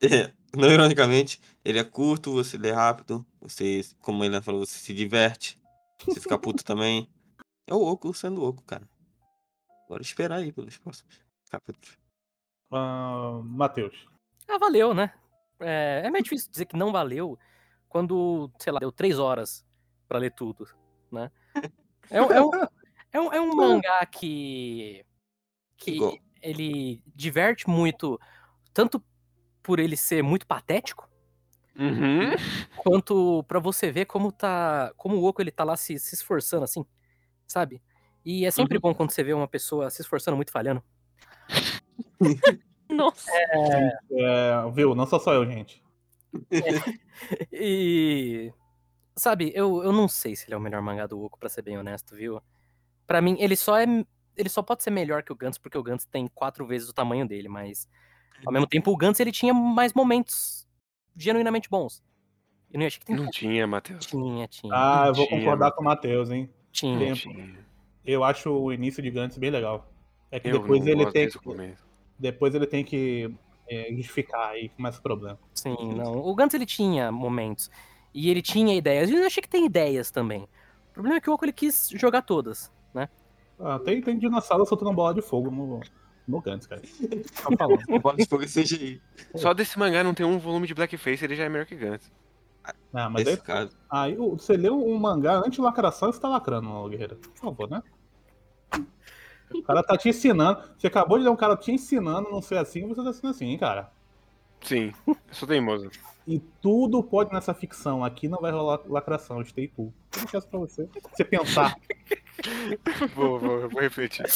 É, não ironicamente, ele é curto, você lê rápido, você, como ele falou, você se diverte, você fica puto também. É o Oco sendo Oco, cara. Bora esperar aí pelos próximos capítulos. Ah, Matheus. Ah, valeu, né? É, é meio difícil dizer que não valeu quando, sei lá, deu três horas pra ler tudo, né? É, um- é um, é, um, é um mangá que. que Igual. ele diverte muito, tanto por ele ser muito patético, Uhum. quanto pra você ver como tá, como o Oco ele tá lá se, se esforçando assim, sabe? E é sempre bom quando você vê uma pessoa se esforçando muito falhando. Nossa. É, viu? Não sou só eu, gente. E sabe, eu, eu não sei se ele é o melhor mangá do Oco, pra ser bem honesto, viu? Pra mim, ele só é ele só pode ser melhor que o Gantz porque o Gantz tem quatro vezes o tamanho dele, mas ao mesmo tempo o Gantz ele tinha mais momentos genuinamente bons. Eu não achei que tem Não tinha, Matheus. tinha, tinha, Ah, eu vou Tinha, concordar mano. com o Matheus, hein? tinha. Não tempo. tinha. Eu acho o início de Gantz bem legal. É que Eu depois não ele gosto tem que, começo. depois ele tem que é, justificar aí começa o problema. Sim, não. O Gantz ele tinha momentos. E ele tinha ideias. E eu achei que tem ideias também. O problema é que o Oco ele quis jogar todas, né? Ah, tem, tem dinossauro soltando bola de fogo no, no Gantz, cara. Tô falando. Bola de fogo CGI. Só desse mangá não tem um volume de Blackface, ele já é melhor que Gantz. Ah, mas aí, Nesse caso. aí o- você leu um mangá anti-lacração e você tá lacrando, Guerreiro. Por favor, né? O cara tá te ensinando. Você acabou de ler um cara te ensinando a não ser assim, você tá sendo assim, hein, cara. Sim, eu sou teimoso. E tudo pode nessa ficção. Aqui não vai rolar lacração, stay cool. Eu deixo essa pra você. Você pensar. Vou, vou, eu vou refletir.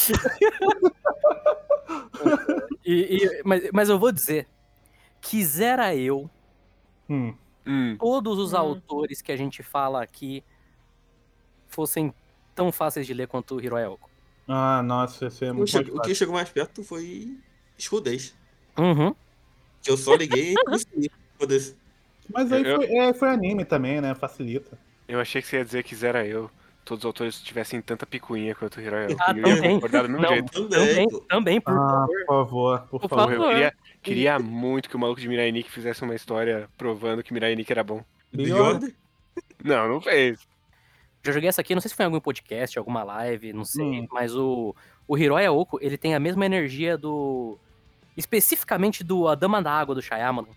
E, e- mas, mas eu vou dizer. Quisera eu Hum. Hum, todos os Hum. autores que a gente fala aqui fossem tão fáceis de ler quanto o Oko. Ah, nossa, esse é O, muito che- o que chegou mais perto foi escudez. Uhum. Que eu só liguei e. Mas aí Eu- foi, é, foi anime também, né? Facilita. eu achei que você ia dizer que zera eu. Todos os autores tivessem tanta picuinha quanto o Hiroya. Ah, eu ia também. concordar do mesmo Não. jeito. Também, Também, por Ah, favor. por favor, por Por favor. Porra, eu favor. queria, queria muito que o maluco de Mirai Nikki fizesse uma história provando que Mirai Nikki era bom. Order? Não, não fez. Já joguei essa aqui, não sei se foi em algum podcast, alguma live, não sei, Hum. mas o, o Hiroya Oko, ele tem a mesma energia do... Especificamente do A Dama da Água, do Shyamalan,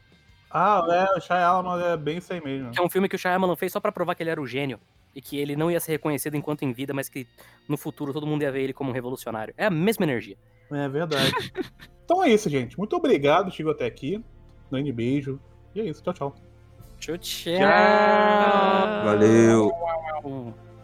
Ah, é, o Shyamalan é bem isso aí mesmo. que é um filme que o Shyamalan fez só pra provar que ele era o gênio, e que ele não ia ser reconhecido enquanto em vida, mas que no futuro todo mundo ia ver ele como um revolucionário. É a mesma energia. É verdade. então é isso, gente. Muito obrigado, chegou até aqui. Grande beijo. E é isso, tchau, tchau. Tchau, tchau. Tchau. Valeu. tchau.